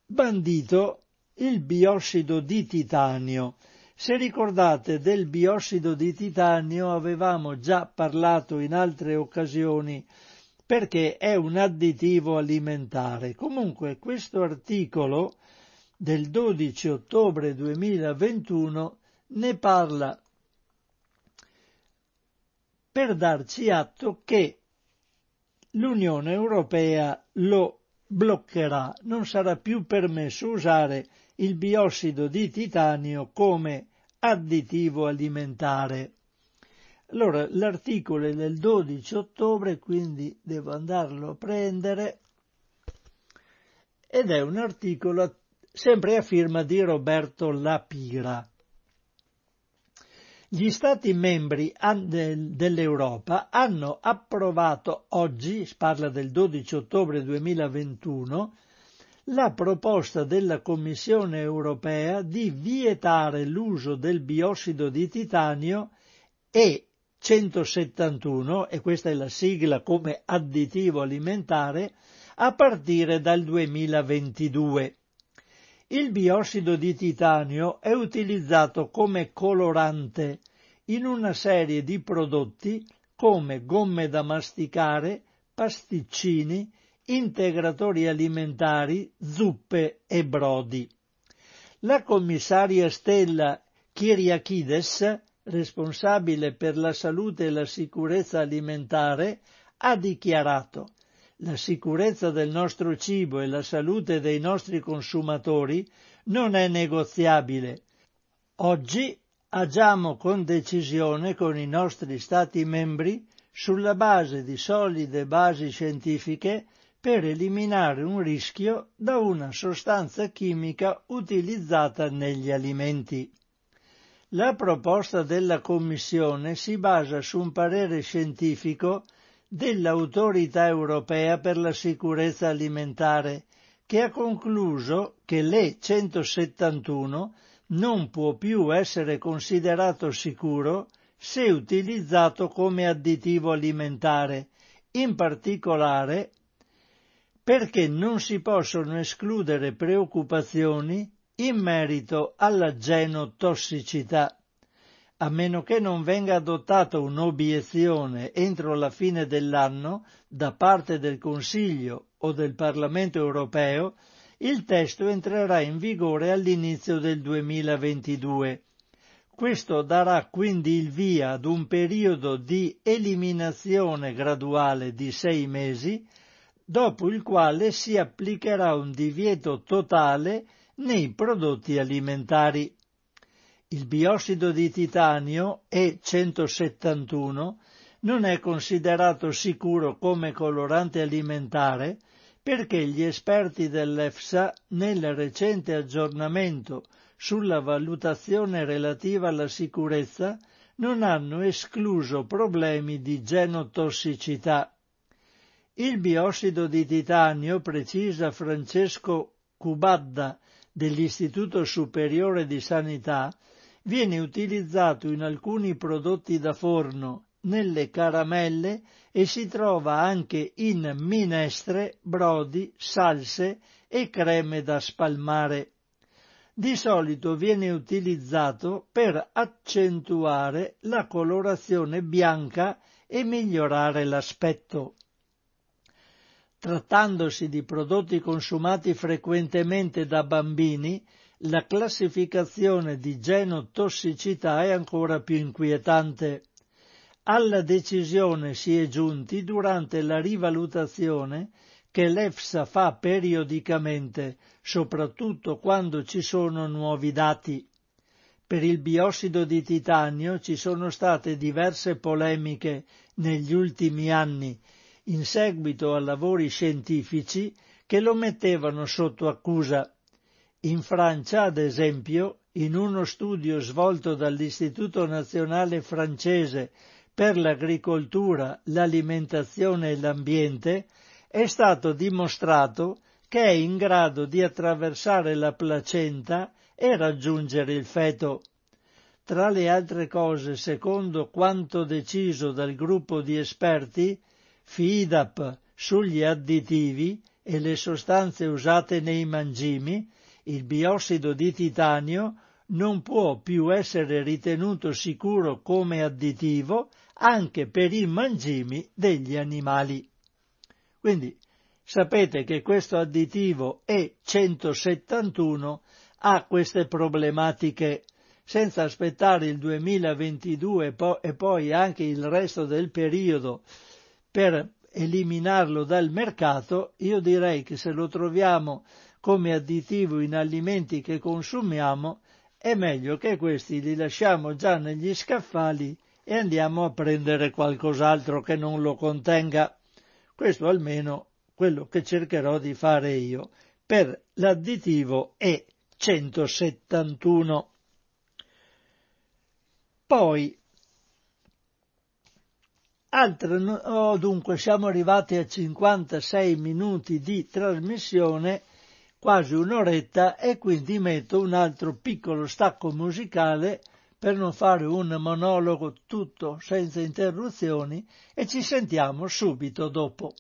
bandito il biossido di titanio. Se ricordate del biossido di titanio avevamo già parlato in altre occasioni perché è un additivo alimentare. Comunque questo articolo del 12 ottobre 2021 ne parla per darci atto che l'Unione Europea lo bloccherà, non sarà più permesso usare il biossido di titanio come additivo alimentare. Allora, l'articolo è del 12 ottobre, quindi devo andarlo a prendere, ed è un articolo sempre a firma di Roberto Lapira. Gli Stati membri dell'Europa hanno approvato oggi, parla del 12 ottobre 2021, la proposta della Commissione europea di vietare l'uso del biossido di titanio e 171, e questa è la sigla come additivo alimentare, a partire dal 2022. Il biossido di titanio è utilizzato come colorante in una serie di prodotti come gomme da masticare, pasticcini, integratori alimentari, zuppe e brodi. La commissaria Stella Kyriakides, responsabile per la salute e la sicurezza alimentare, ha dichiarato la sicurezza del nostro cibo e la salute dei nostri consumatori non è negoziabile. Oggi agiamo con decisione con i nostri Stati membri sulla base di solide basi scientifiche per eliminare un rischio da una sostanza chimica utilizzata negli alimenti. La proposta della Commissione si basa su un parere scientifico dell'Autorità europea per la sicurezza alimentare, che ha concluso che l'E 171 non può più essere considerato sicuro se utilizzato come additivo alimentare, in particolare perché non si possono escludere preoccupazioni in merito alla genotossicità. A meno che non venga adottata un'obiezione entro la fine dell'anno da parte del Consiglio o del Parlamento europeo, il testo entrerà in vigore all'inizio del 2022. Questo darà quindi il via ad un periodo di eliminazione graduale di sei mesi dopo il quale si applicherà un divieto totale nei prodotti alimentari. Il biossido di titanio E171 non è considerato sicuro come colorante alimentare perché gli esperti dell'EFSA nel recente aggiornamento sulla valutazione relativa alla sicurezza non hanno escluso problemi di genotossicità. Il biossido di titanio, precisa Francesco Cubadda dell'Istituto Superiore di Sanità, viene utilizzato in alcuni prodotti da forno, nelle caramelle e si trova anche in minestre, brodi, salse e creme da spalmare. Di solito viene utilizzato per accentuare la colorazione bianca e migliorare l'aspetto. Trattandosi di prodotti consumati frequentemente da bambini, la classificazione di genotossicità è ancora più inquietante. Alla decisione si è giunti durante la rivalutazione che l'EFSA fa periodicamente, soprattutto quando ci sono nuovi dati. Per il biossido di titanio ci sono state diverse polemiche negli ultimi anni in seguito a lavori scientifici che lo mettevano sotto accusa. In Francia, ad esempio, in uno studio svolto dall'Istituto Nazionale francese per l'agricoltura, l'alimentazione e l'ambiente, è stato dimostrato che è in grado di attraversare la placenta e raggiungere il feto. Tra le altre cose, secondo quanto deciso dal gruppo di esperti, FIDAP sugli additivi e le sostanze usate nei mangimi, il biossido di titanio non può più essere ritenuto sicuro come additivo anche per i mangimi degli animali. Quindi sapete che questo additivo E171 ha queste problematiche senza aspettare il 2022 e poi anche il resto del periodo per eliminarlo dal mercato, io direi che se lo troviamo come additivo in alimenti che consumiamo, è meglio che questi li lasciamo già negli scaffali e andiamo a prendere qualcos'altro che non lo contenga. Questo almeno quello che cercherò di fare io per l'additivo E171. Poi, altre, oh, dunque siamo arrivati a 56 minuti di trasmissione, quasi un'oretta, e quindi metto un altro piccolo stacco musicale per non fare un monologo tutto senza interruzioni e ci sentiamo subito dopo.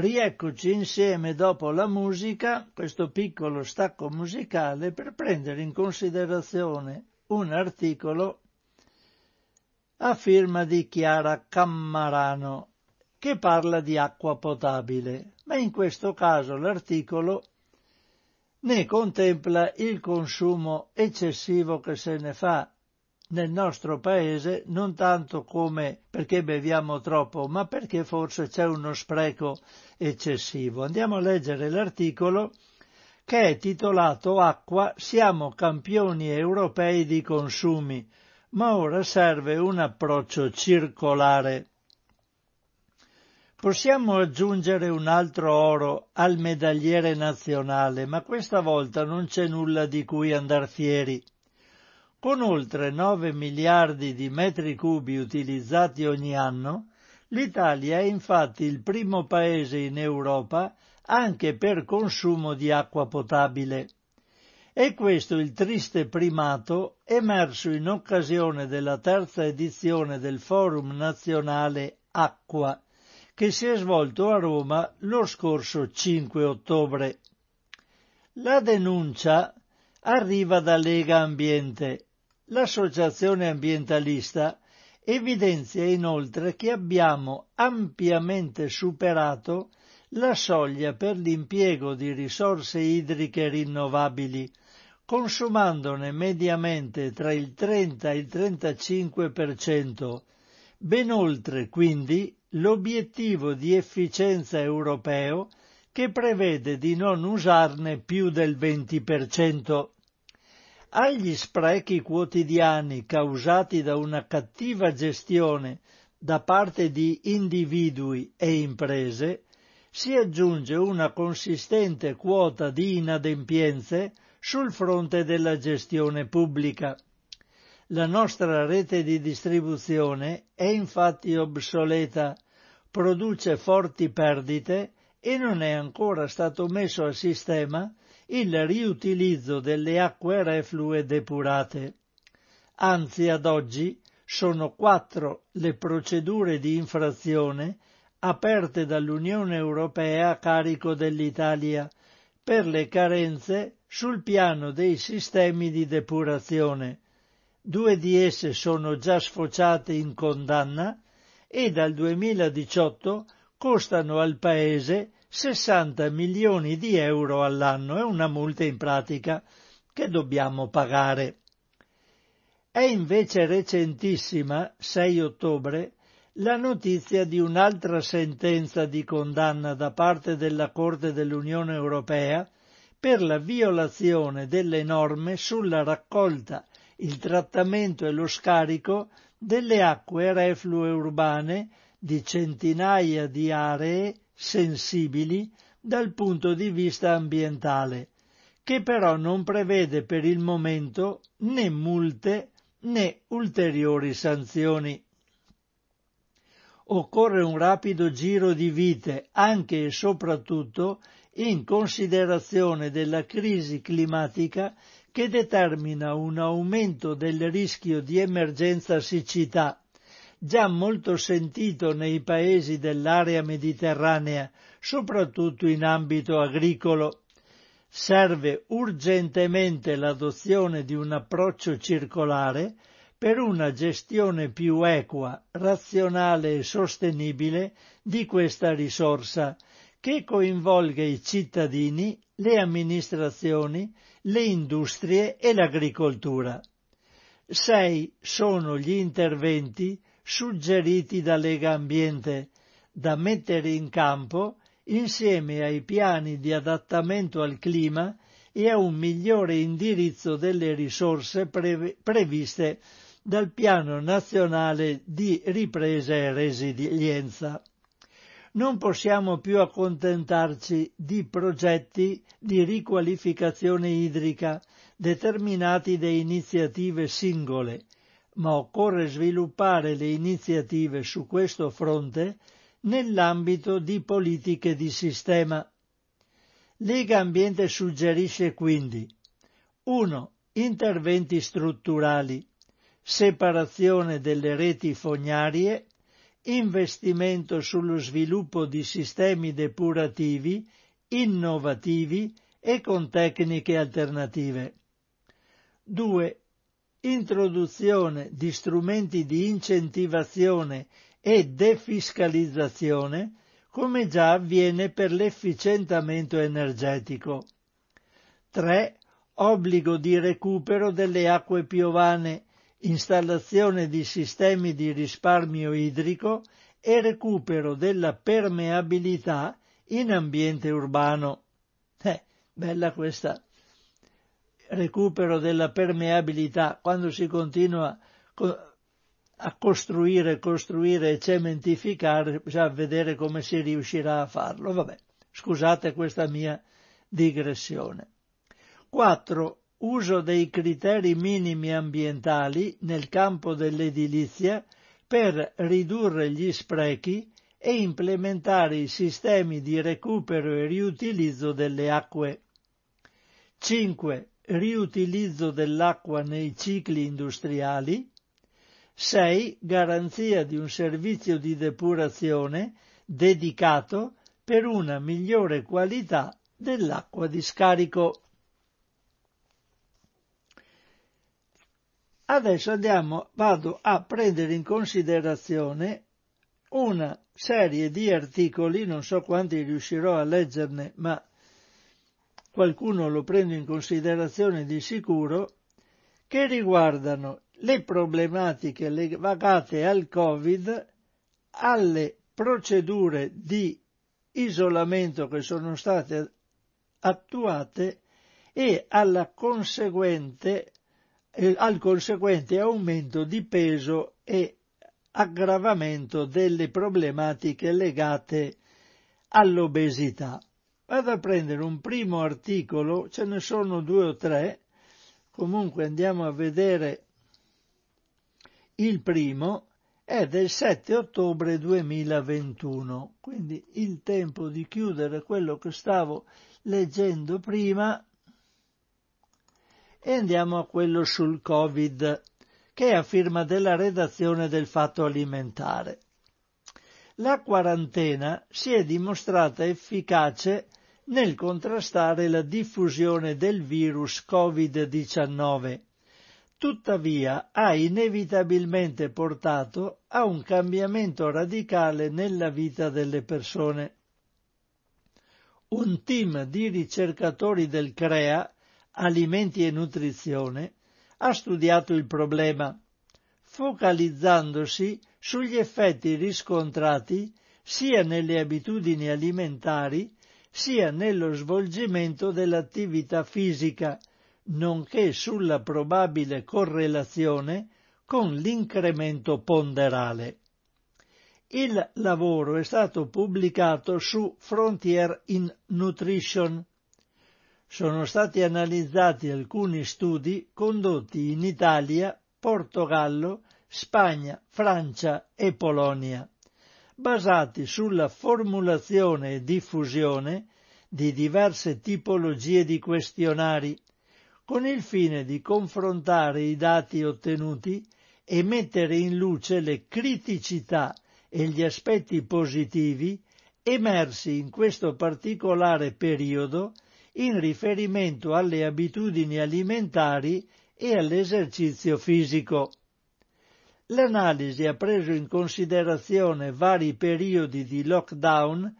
Rieccoci insieme dopo la musica, questo piccolo stacco musicale, per prendere in considerazione un articolo a firma di Chiara Cammarano che parla di acqua potabile, ma in questo caso l'articolo ne contempla il consumo eccessivo che se ne fa nel nostro paese non tanto come perché beviamo troppo, ma perché forse c'è uno spreco eccessivo. Andiamo a leggere l'articolo che è titolato Acqua, siamo campioni europei di consumi, ma ora serve un approccio circolare. Possiamo aggiungere un altro oro al medagliere nazionale, ma questa volta non c'è nulla di cui andar fieri. Con oltre 9 miliardi di metri cubi utilizzati ogni anno, l'Italia è infatti il primo paese in Europa anche per consumo di acqua potabile. E questo il triste primato emerso in occasione della terza edizione del Forum nazionale Acqua, che si è svolto a Roma lo scorso 5 ottobre. La denuncia arriva da Lega Ambiente, L'associazione ambientalista evidenzia inoltre che abbiamo ampiamente superato la soglia per l'impiego di risorse idriche rinnovabili, consumandone mediamente tra il 30 e il 35%, ben oltre quindi l'obiettivo di efficienza europeo che prevede di non usarne più del 20% agli sprechi quotidiani causati da una cattiva gestione da parte di individui e imprese si aggiunge una consistente quota di inadempienze sul fronte della gestione pubblica. La nostra rete di distribuzione è infatti obsoleta, produce forti perdite e non è ancora stato messo a sistema il riutilizzo delle acque reflue depurate. Anzi, ad oggi sono quattro le procedure di infrazione aperte dall'Unione Europea a carico dell'Italia per le carenze sul piano dei sistemi di depurazione. Due di esse sono già sfociate in condanna e dal 2018 costano al Paese 60 milioni di euro all'anno. È una multa in pratica che dobbiamo pagare. È invece recentissima, 6 ottobre, la notizia di un'altra sentenza di condanna da parte della Corte dell'Unione Europea per la violazione delle norme sulla raccolta, il trattamento e lo scarico delle acque reflue urbane di centinaia di aree sensibili dal punto di vista ambientale, che però non prevede per il momento né multe né ulteriori sanzioni. Occorre un rapido giro di vite anche e soprattutto in considerazione della crisi climatica che determina un aumento del rischio di emergenza siccità, già molto sentito nei paesi dell'area mediterranea, soprattutto in ambito agricolo. Serve urgentemente l'adozione di un approccio circolare per una gestione più equa, razionale e sostenibile di questa risorsa, che coinvolga i cittadini, le amministrazioni, le industrie e l'agricoltura. Sei sono gli interventi suggeriti da Lega Ambiente da mettere in campo insieme ai piani di adattamento al clima e a un migliore indirizzo delle risorse pre- previste dal Piano Nazionale di Ripresa e Resilienza. Non possiamo più accontentarci di progetti di riqualificazione idrica determinati da iniziative singole, ma occorre sviluppare le iniziative su questo fronte nell'ambito di politiche di sistema. Lega Ambiente suggerisce quindi 1. Interventi strutturali, separazione delle reti fognarie investimento sullo sviluppo di sistemi depurativi innovativi e con tecniche alternative. 2. Introduzione di strumenti di incentivazione e defiscalizzazione come già avviene per l'efficientamento energetico. 3. Obbligo di recupero delle acque piovane installazione di sistemi di risparmio idrico e recupero della permeabilità in ambiente urbano. Eh, bella questa recupero della permeabilità quando si continua a costruire, costruire e cementificare, bisogna vedere come si riuscirà a farlo. Vabbè, scusate questa mia digressione. 4 uso dei criteri minimi ambientali nel campo dell'edilizia per ridurre gli sprechi e implementare i sistemi di recupero e riutilizzo delle acque. 5. Riutilizzo dell'acqua nei cicli industriali. 6. Garanzia di un servizio di depurazione dedicato per una migliore qualità dell'acqua di scarico. Adesso andiamo, vado a prendere in considerazione una serie di articoli, non so quanti riuscirò a leggerne, ma qualcuno lo prendo in considerazione di sicuro, che riguardano le problematiche legate al Covid, alle procedure di isolamento che sono state attuate e alla conseguente al conseguente aumento di peso e aggravamento delle problematiche legate all'obesità. Vado a prendere un primo articolo, ce ne sono due o tre, comunque andiamo a vedere il primo, è del 7 ottobre 2021, quindi il tempo di chiudere quello che stavo leggendo prima. E andiamo a quello sul Covid, che è a firma della redazione del Fatto Alimentare. La quarantena si è dimostrata efficace nel contrastare la diffusione del virus Covid-19, tuttavia ha inevitabilmente portato a un cambiamento radicale nella vita delle persone. Un team di ricercatori del CREA, Alimenti e Nutrizione, ha studiato il problema, focalizzandosi sugli effetti riscontrati sia nelle abitudini alimentari sia nello svolgimento dell'attività fisica, nonché sulla probabile correlazione con l'incremento ponderale. Il lavoro è stato pubblicato su Frontier in Nutrition. Sono stati analizzati alcuni studi condotti in Italia, Portogallo, Spagna, Francia e Polonia, basati sulla formulazione e diffusione di diverse tipologie di questionari, con il fine di confrontare i dati ottenuti e mettere in luce le criticità e gli aspetti positivi emersi in questo particolare periodo in riferimento alle abitudini alimentari e all'esercizio fisico. L'analisi ha preso in considerazione vari periodi di lockdown,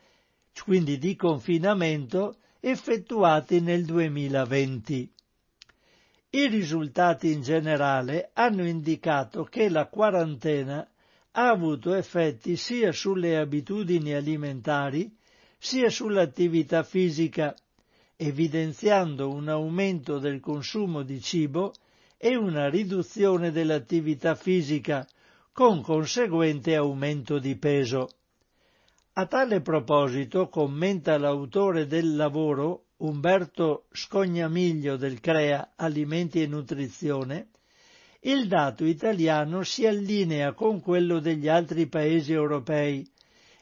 quindi di confinamento, effettuati nel 2020. I risultati in generale hanno indicato che la quarantena ha avuto effetti sia sulle abitudini alimentari sia sull'attività fisica, evidenziando un aumento del consumo di cibo e una riduzione dell'attività fisica, con conseguente aumento di peso. A tale proposito, commenta l'autore del lavoro Umberto Scognamiglio del CREA Alimenti e Nutrizione, il dato italiano si allinea con quello degli altri paesi europei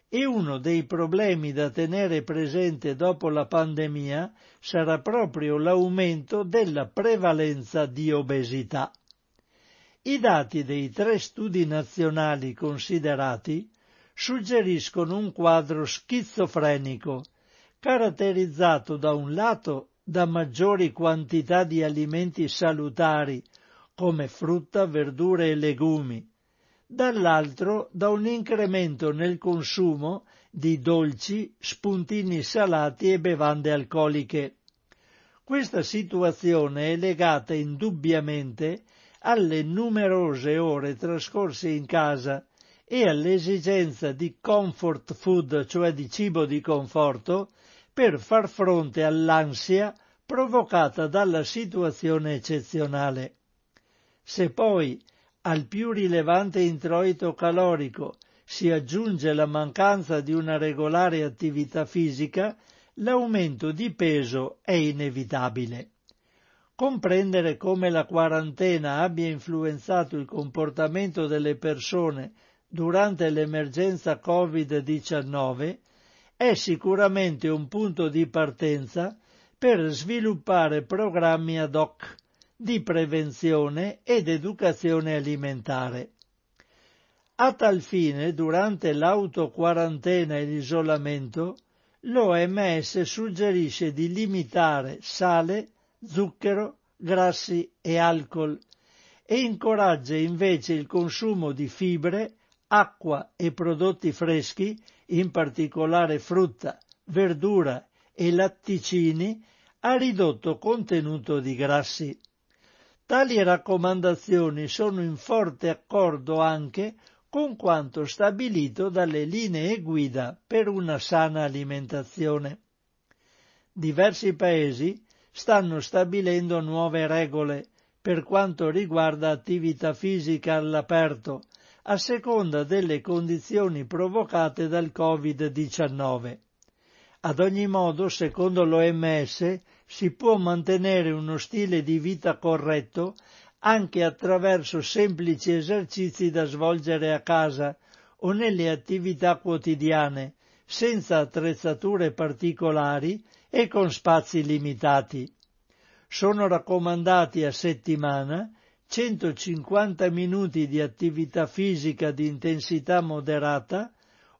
e uno dei problemi da tenere presente dopo la pandemia sarà proprio l'aumento della prevalenza di obesità. I dati dei tre studi nazionali considerati suggeriscono un quadro schizofrenico caratterizzato da un lato da maggiori quantità di alimenti salutari come frutta, verdure e legumi, dall'altro da un incremento nel consumo di dolci, spuntini salati e bevande alcoliche. Questa situazione è legata indubbiamente alle numerose ore trascorse in casa e all'esigenza di comfort food, cioè di cibo di conforto, per far fronte all'ansia provocata dalla situazione eccezionale. Se poi al più rilevante introito calorico si aggiunge la mancanza di una regolare attività fisica, l'aumento di peso è inevitabile. Comprendere come la quarantena abbia influenzato il comportamento delle persone durante l'emergenza Covid-19 è sicuramente un punto di partenza per sviluppare programmi ad hoc di prevenzione ed educazione alimentare. A tal fine, durante l'autoquarantena e l'isolamento, l'OMS suggerisce di limitare sale, zucchero, grassi e alcol e incoraggia invece il consumo di fibre, acqua e prodotti freschi in particolare frutta, verdura e latticini, a ridotto contenuto di grassi. Tali raccomandazioni sono in forte accordo anche con quanto stabilito dalle linee guida per una sana alimentazione. Diversi paesi stanno stabilendo nuove regole per quanto riguarda attività fisica all'aperto, a seconda delle condizioni provocate dal Covid-19. Ad ogni modo, secondo l'OMS, si può mantenere uno stile di vita corretto anche attraverso semplici esercizi da svolgere a casa o nelle attività quotidiane, senza attrezzature particolari e con spazi limitati. Sono raccomandati a settimana 150 minuti di attività fisica di intensità moderata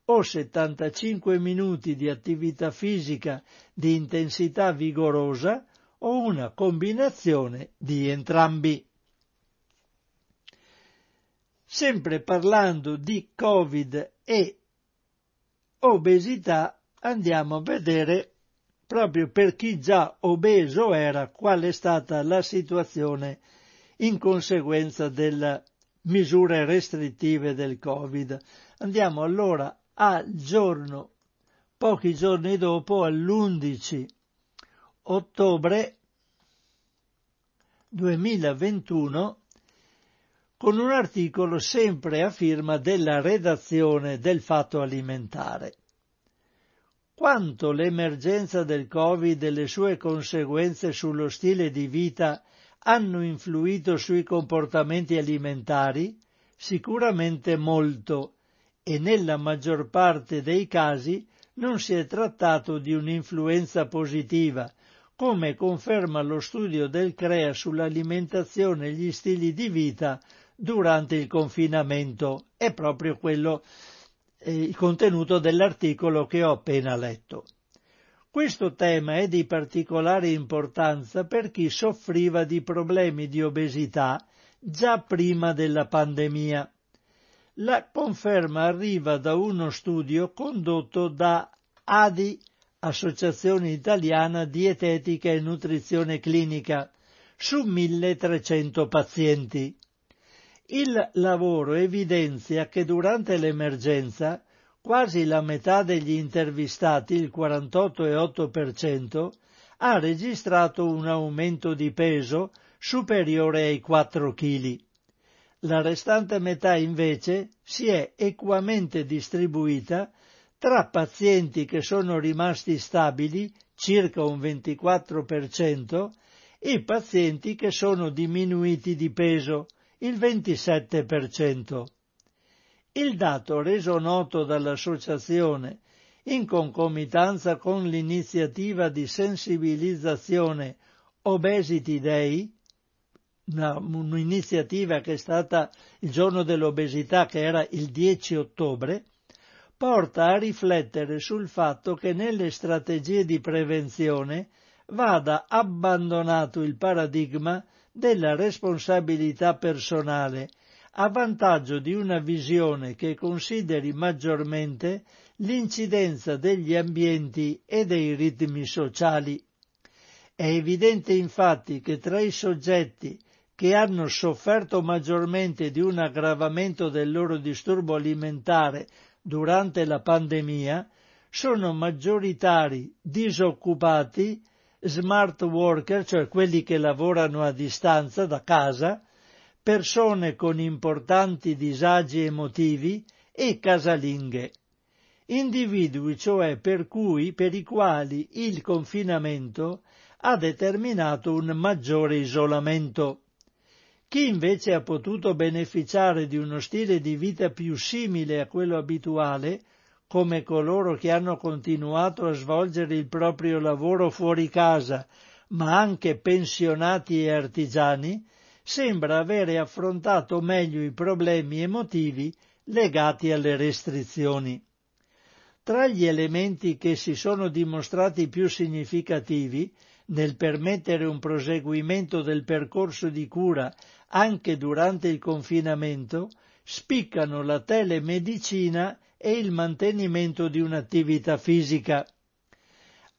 o 75 minuti di attività fisica di intensità vigorosa o una combinazione di entrambi. sempre parlando di Covid e obesità, andiamo a vedere proprio per chi già obeso era qual è stata la situazione in conseguenza delle misure restrittive del Covid. Andiamo allora al giorno, pochi giorni dopo, all'11 ottobre 2021, con un articolo sempre a firma della redazione del Fatto Alimentare. Quanto l'emergenza del Covid e le sue conseguenze sullo stile di vita hanno influito sui comportamenti alimentari? Sicuramente molto, e nella maggior parte dei casi non si è trattato di un'influenza positiva, come conferma lo studio del CREA sull'alimentazione e gli stili di vita durante il confinamento. È proprio quello eh, il contenuto dell'articolo che ho appena letto. Questo tema è di particolare importanza per chi soffriva di problemi di obesità già prima della pandemia. La conferma arriva da uno studio condotto da ADI, Associazione Italiana Dietetica e Nutrizione Clinica, su 1300 pazienti. Il lavoro evidenzia che durante l'emergenza quasi la metà degli intervistati, il 48,8%, ha registrato un aumento di peso superiore ai 4 kg. La restante metà invece si è equamente distribuita tra pazienti che sono rimasti stabili, circa un 24%, e pazienti che sono diminuiti di peso, il 27%. Il dato reso noto dall'associazione in concomitanza con l'iniziativa di sensibilizzazione Obesity Day, una, un'iniziativa che è stata il giorno dell'obesità che era il 10 ottobre, porta a riflettere sul fatto che nelle strategie di prevenzione vada abbandonato il paradigma della responsabilità personale a vantaggio di una visione che consideri maggiormente l'incidenza degli ambienti e dei ritmi sociali. È evidente infatti che tra i soggetti che hanno sofferto maggiormente di un aggravamento del loro disturbo alimentare durante la pandemia sono maggioritari disoccupati, smart worker, cioè quelli che lavorano a distanza da casa, persone con importanti disagi emotivi e casalinghe. Individui cioè per cui, per i quali il confinamento ha determinato un maggiore isolamento. Chi invece ha potuto beneficiare di uno stile di vita più simile a quello abituale, come coloro che hanno continuato a svolgere il proprio lavoro fuori casa, ma anche pensionati e artigiani, sembra avere affrontato meglio i problemi emotivi legati alle restrizioni. Tra gli elementi che si sono dimostrati più significativi nel permettere un proseguimento del percorso di cura anche durante il confinamento, spiccano la telemedicina e il mantenimento di un'attività fisica.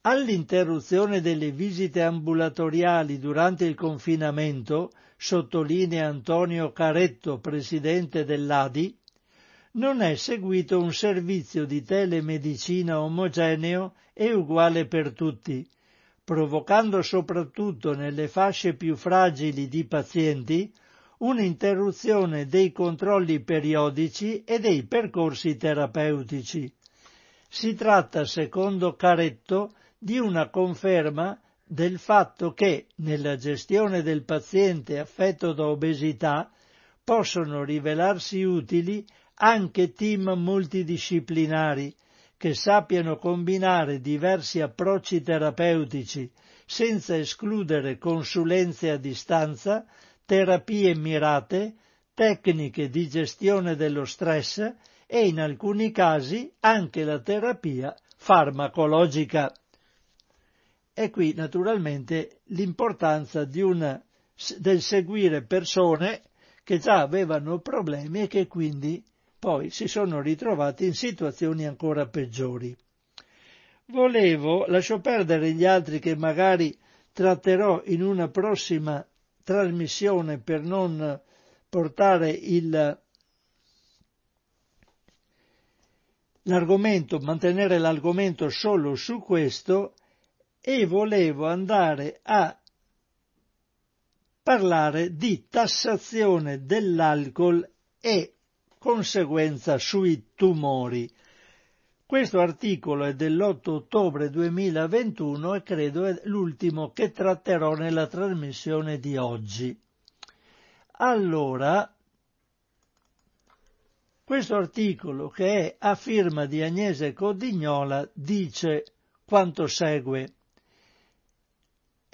All'interruzione delle visite ambulatoriali durante il confinamento, sottolinea Antonio Caretto, presidente dell'ADI, non è seguito un servizio di telemedicina omogeneo e uguale per tutti, provocando soprattutto nelle fasce più fragili di pazienti un'interruzione dei controlli periodici e dei percorsi terapeutici. Si tratta, secondo Caretto, di una conferma del fatto che nella gestione del paziente affetto da obesità possono rivelarsi utili anche team multidisciplinari che sappiano combinare diversi approcci terapeutici senza escludere consulenze a distanza, terapie mirate, tecniche di gestione dello stress e in alcuni casi anche la terapia farmacologica. E qui naturalmente l'importanza una, del seguire persone che già avevano problemi e che quindi poi si sono ritrovati in situazioni ancora peggiori. Volevo, lascio perdere gli altri che magari tratterò in una prossima trasmissione per non portare il, l'argomento, mantenere l'argomento solo su questo e volevo andare a parlare di tassazione dell'alcol e conseguenza sui tumori. Questo articolo è dell'8 ottobre 2021 e credo è l'ultimo che tratterò nella trasmissione di oggi. Allora, questo articolo, che è a firma di Agnese Codignola, dice quanto segue.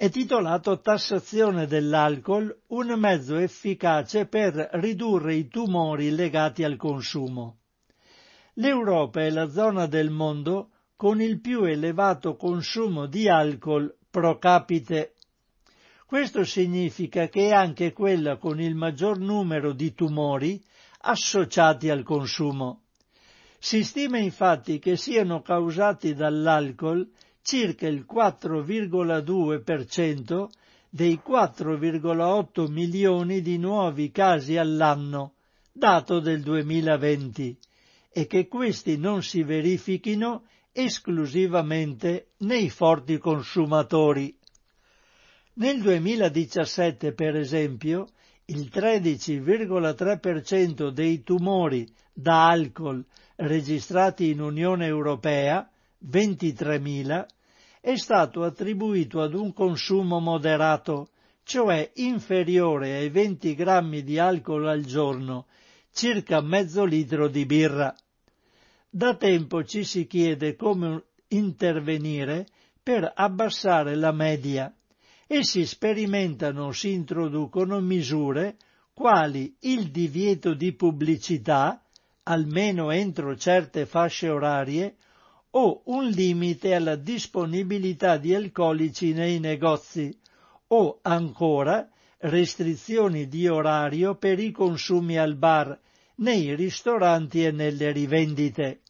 È titolato Tassazione dell'alcol, un mezzo efficace per ridurre i tumori legati al consumo. L'Europa è la zona del mondo con il più elevato consumo di alcol pro capite. Questo significa che è anche quella con il maggior numero di tumori associati al consumo. Si stima infatti che siano causati dall'alcol circa il 4,2% dei 4,8 milioni di nuovi casi all'anno, dato del 2020, e che questi non si verifichino esclusivamente nei forti consumatori. Nel 2017, per esempio, il 13,3% dei tumori da alcol registrati in Unione Europea, 23.000, è stato attribuito ad un consumo moderato, cioè inferiore ai 20 grammi di alcol al giorno, circa mezzo litro di birra. Da tempo ci si chiede come intervenire per abbassare la media e si sperimentano o si introducono misure quali il divieto di pubblicità, almeno entro certe fasce orarie, o un limite alla disponibilità di alcolici nei negozi, o ancora restrizioni di orario per i consumi al bar, nei ristoranti e nelle rivendite.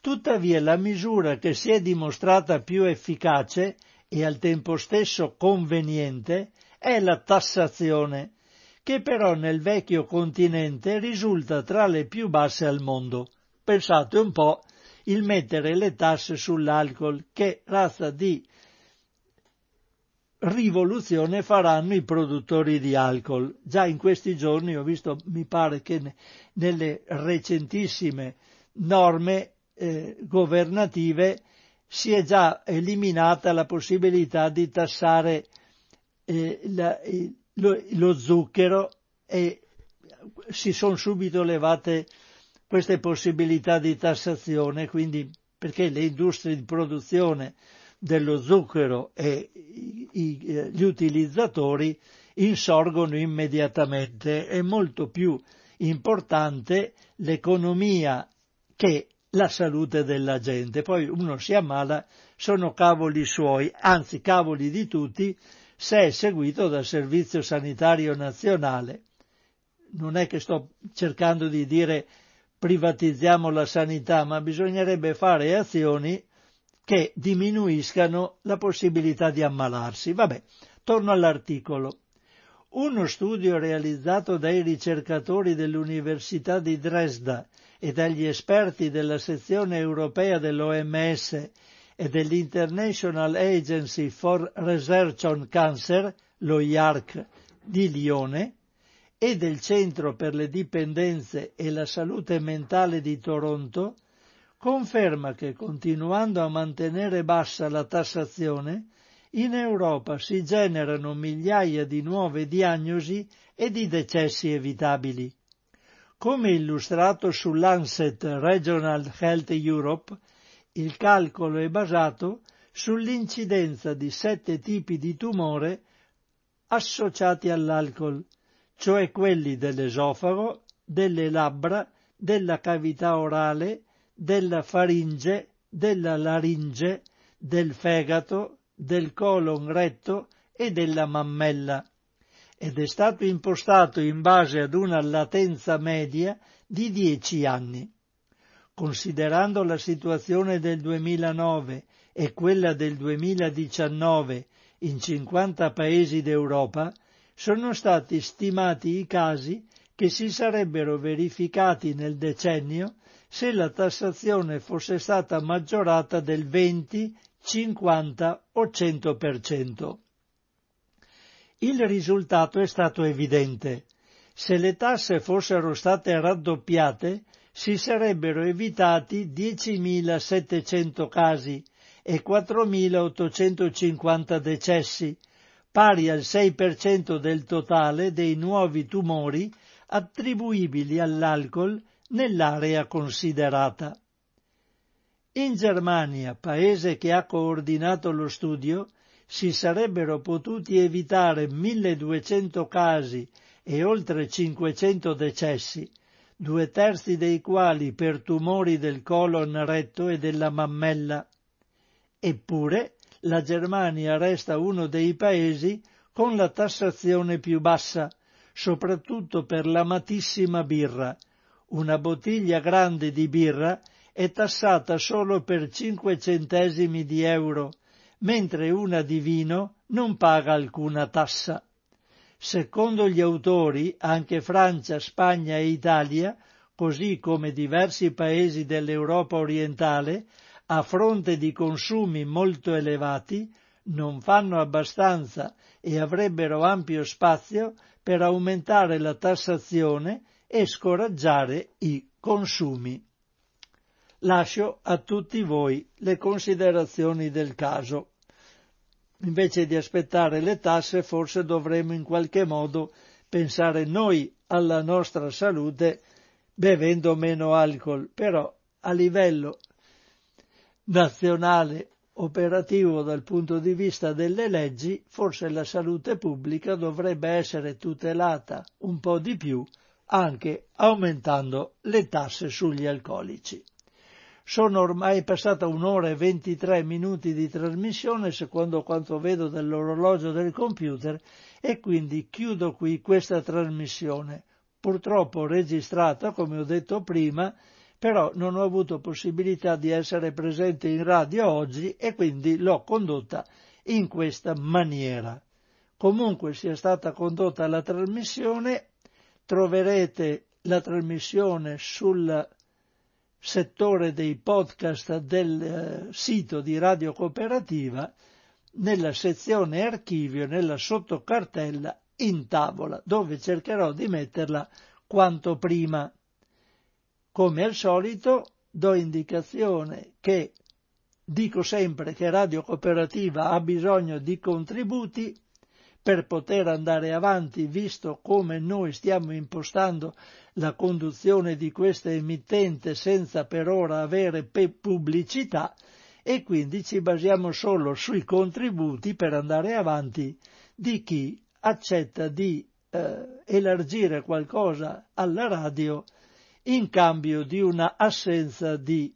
Tuttavia la misura che si è dimostrata più efficace e al tempo stesso conveniente è la tassazione, che però nel vecchio continente risulta tra le più basse al mondo. Pensate un po' il mettere le tasse sull'alcol, che razza di rivoluzione faranno i produttori di alcol. Già in questi giorni ho visto, mi pare che nelle recentissime norme eh, governative si è già eliminata la possibilità di tassare eh, la, lo, lo, zucchero e si sono subito levate queste possibilità di tassazione, quindi perché le industrie di produzione dello zucchero e i, gli utilizzatori insorgono immediatamente. È molto più importante l'economia che la salute della gente. Poi uno si ammala, sono cavoli suoi, anzi cavoli di tutti, se è seguito dal Servizio Sanitario Nazionale. Non è che sto cercando di dire privatizziamo la sanità, ma bisognerebbe fare azioni che diminuiscano la possibilità di ammalarsi. Vabbè, torno all'articolo. Uno studio realizzato dai ricercatori dell'Università di Dresda e dagli esperti della sezione europea dell'OMS e dell'International Agency for Research on Cancer, lo IARC, di Lione, e del Centro per le dipendenze e la salute mentale di Toronto, conferma che continuando a mantenere bassa la tassazione, in Europa si generano migliaia di nuove diagnosi e di decessi evitabili. Come illustrato sull'Ancet Regional Health Europe, il calcolo è basato sull'incidenza di sette tipi di tumore associati all'alcol, cioè quelli dell'esofago, delle labbra, della cavità orale, della faringe, della laringe, del fegato, del colon retto e della mammella. ed è stato impostato in base ad una latenza media di 10 anni. Considerando la situazione del 2009 e quella del 2019 in 50 paesi d'Europa, sono stati stimati i casi che si sarebbero verificati nel decennio se la tassazione fosse stata maggiorata del 20, 50 o 100%. Il risultato è stato evidente. Se le tasse fossero state raddoppiate, si sarebbero evitati 10.700 casi e 4.850 decessi, pari al 6% del totale dei nuovi tumori attribuibili all'alcol nell'area considerata. In Germania, paese che ha coordinato lo studio, si sarebbero potuti evitare 1200 casi e oltre 500 decessi, due terzi dei quali per tumori del colon retto e della mammella. Eppure la Germania resta uno dei paesi con la tassazione più bassa, soprattutto per l'amatissima birra. Una bottiglia grande di birra è tassata solo per 5 centesimi di euro, mentre una di vino non paga alcuna tassa. Secondo gli autori, anche Francia, Spagna e Italia, così come diversi paesi dell'Europa orientale, a fronte di consumi molto elevati, non fanno abbastanza e avrebbero ampio spazio per aumentare la tassazione e scoraggiare i consumi. Lascio a tutti voi le considerazioni del caso. Invece di aspettare le tasse, forse dovremmo in qualche modo pensare noi alla nostra salute bevendo meno alcol, però a livello nazionale operativo dal punto di vista delle leggi, forse la salute pubblica dovrebbe essere tutelata un po' di più anche aumentando le tasse sugli alcolici. Sono ormai passata un'ora e 23 minuti di trasmissione secondo quanto vedo dall'orologio del computer e quindi chiudo qui questa trasmissione, purtroppo registrata come ho detto prima però non ho avuto possibilità di essere presente in radio oggi e quindi l'ho condotta in questa maniera. Comunque sia stata condotta la trasmissione, troverete la trasmissione sul settore dei podcast del eh, sito di Radio Cooperativa nella sezione archivio, nella sottocartella in tavola, dove cercherò di metterla quanto prima. Come al solito do indicazione che dico sempre che Radio Cooperativa ha bisogno di contributi per poter andare avanti, visto come noi stiamo impostando la conduzione di questa emittente senza per ora avere pubblicità e quindi ci basiamo solo sui contributi per andare avanti di chi accetta di eh, elargire qualcosa alla radio in cambio di una assenza di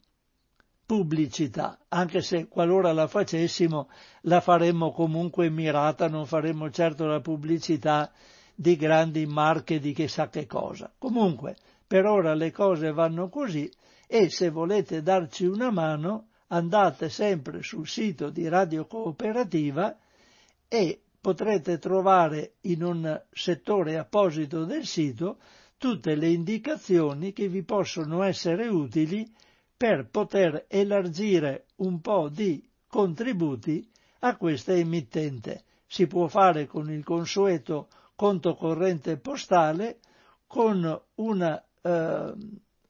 pubblicità, anche se qualora la facessimo la faremmo comunque mirata, non faremmo certo la pubblicità di grandi marche di chissà che cosa. Comunque, per ora le cose vanno così e se volete darci una mano andate sempre sul sito di Radio Cooperativa e potrete trovare in un settore apposito del sito tutte le indicazioni che vi possono essere utili per poter elargire un po' di contributi a questa emittente. Si può fare con il consueto conto corrente postale, con una eh,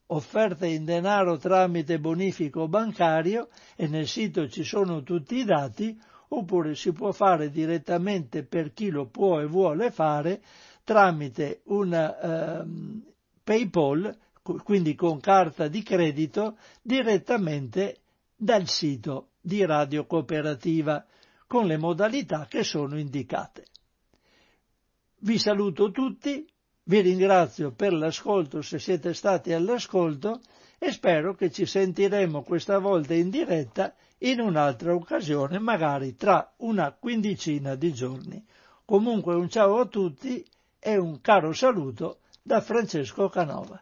offerta in denaro tramite bonifico bancario e nel sito ci sono tutti i dati, oppure si può fare direttamente per chi lo può e vuole fare tramite una eh, PayPal, quindi con carta di credito, direttamente dal sito di Radio Cooperativa, con le modalità che sono indicate. Vi saluto tutti, vi ringrazio per l'ascolto se siete stati all'ascolto e spero che ci sentiremo questa volta in diretta in un'altra occasione, magari tra una quindicina di giorni. Comunque un ciao a tutti e un caro saluto da Francesco Canova.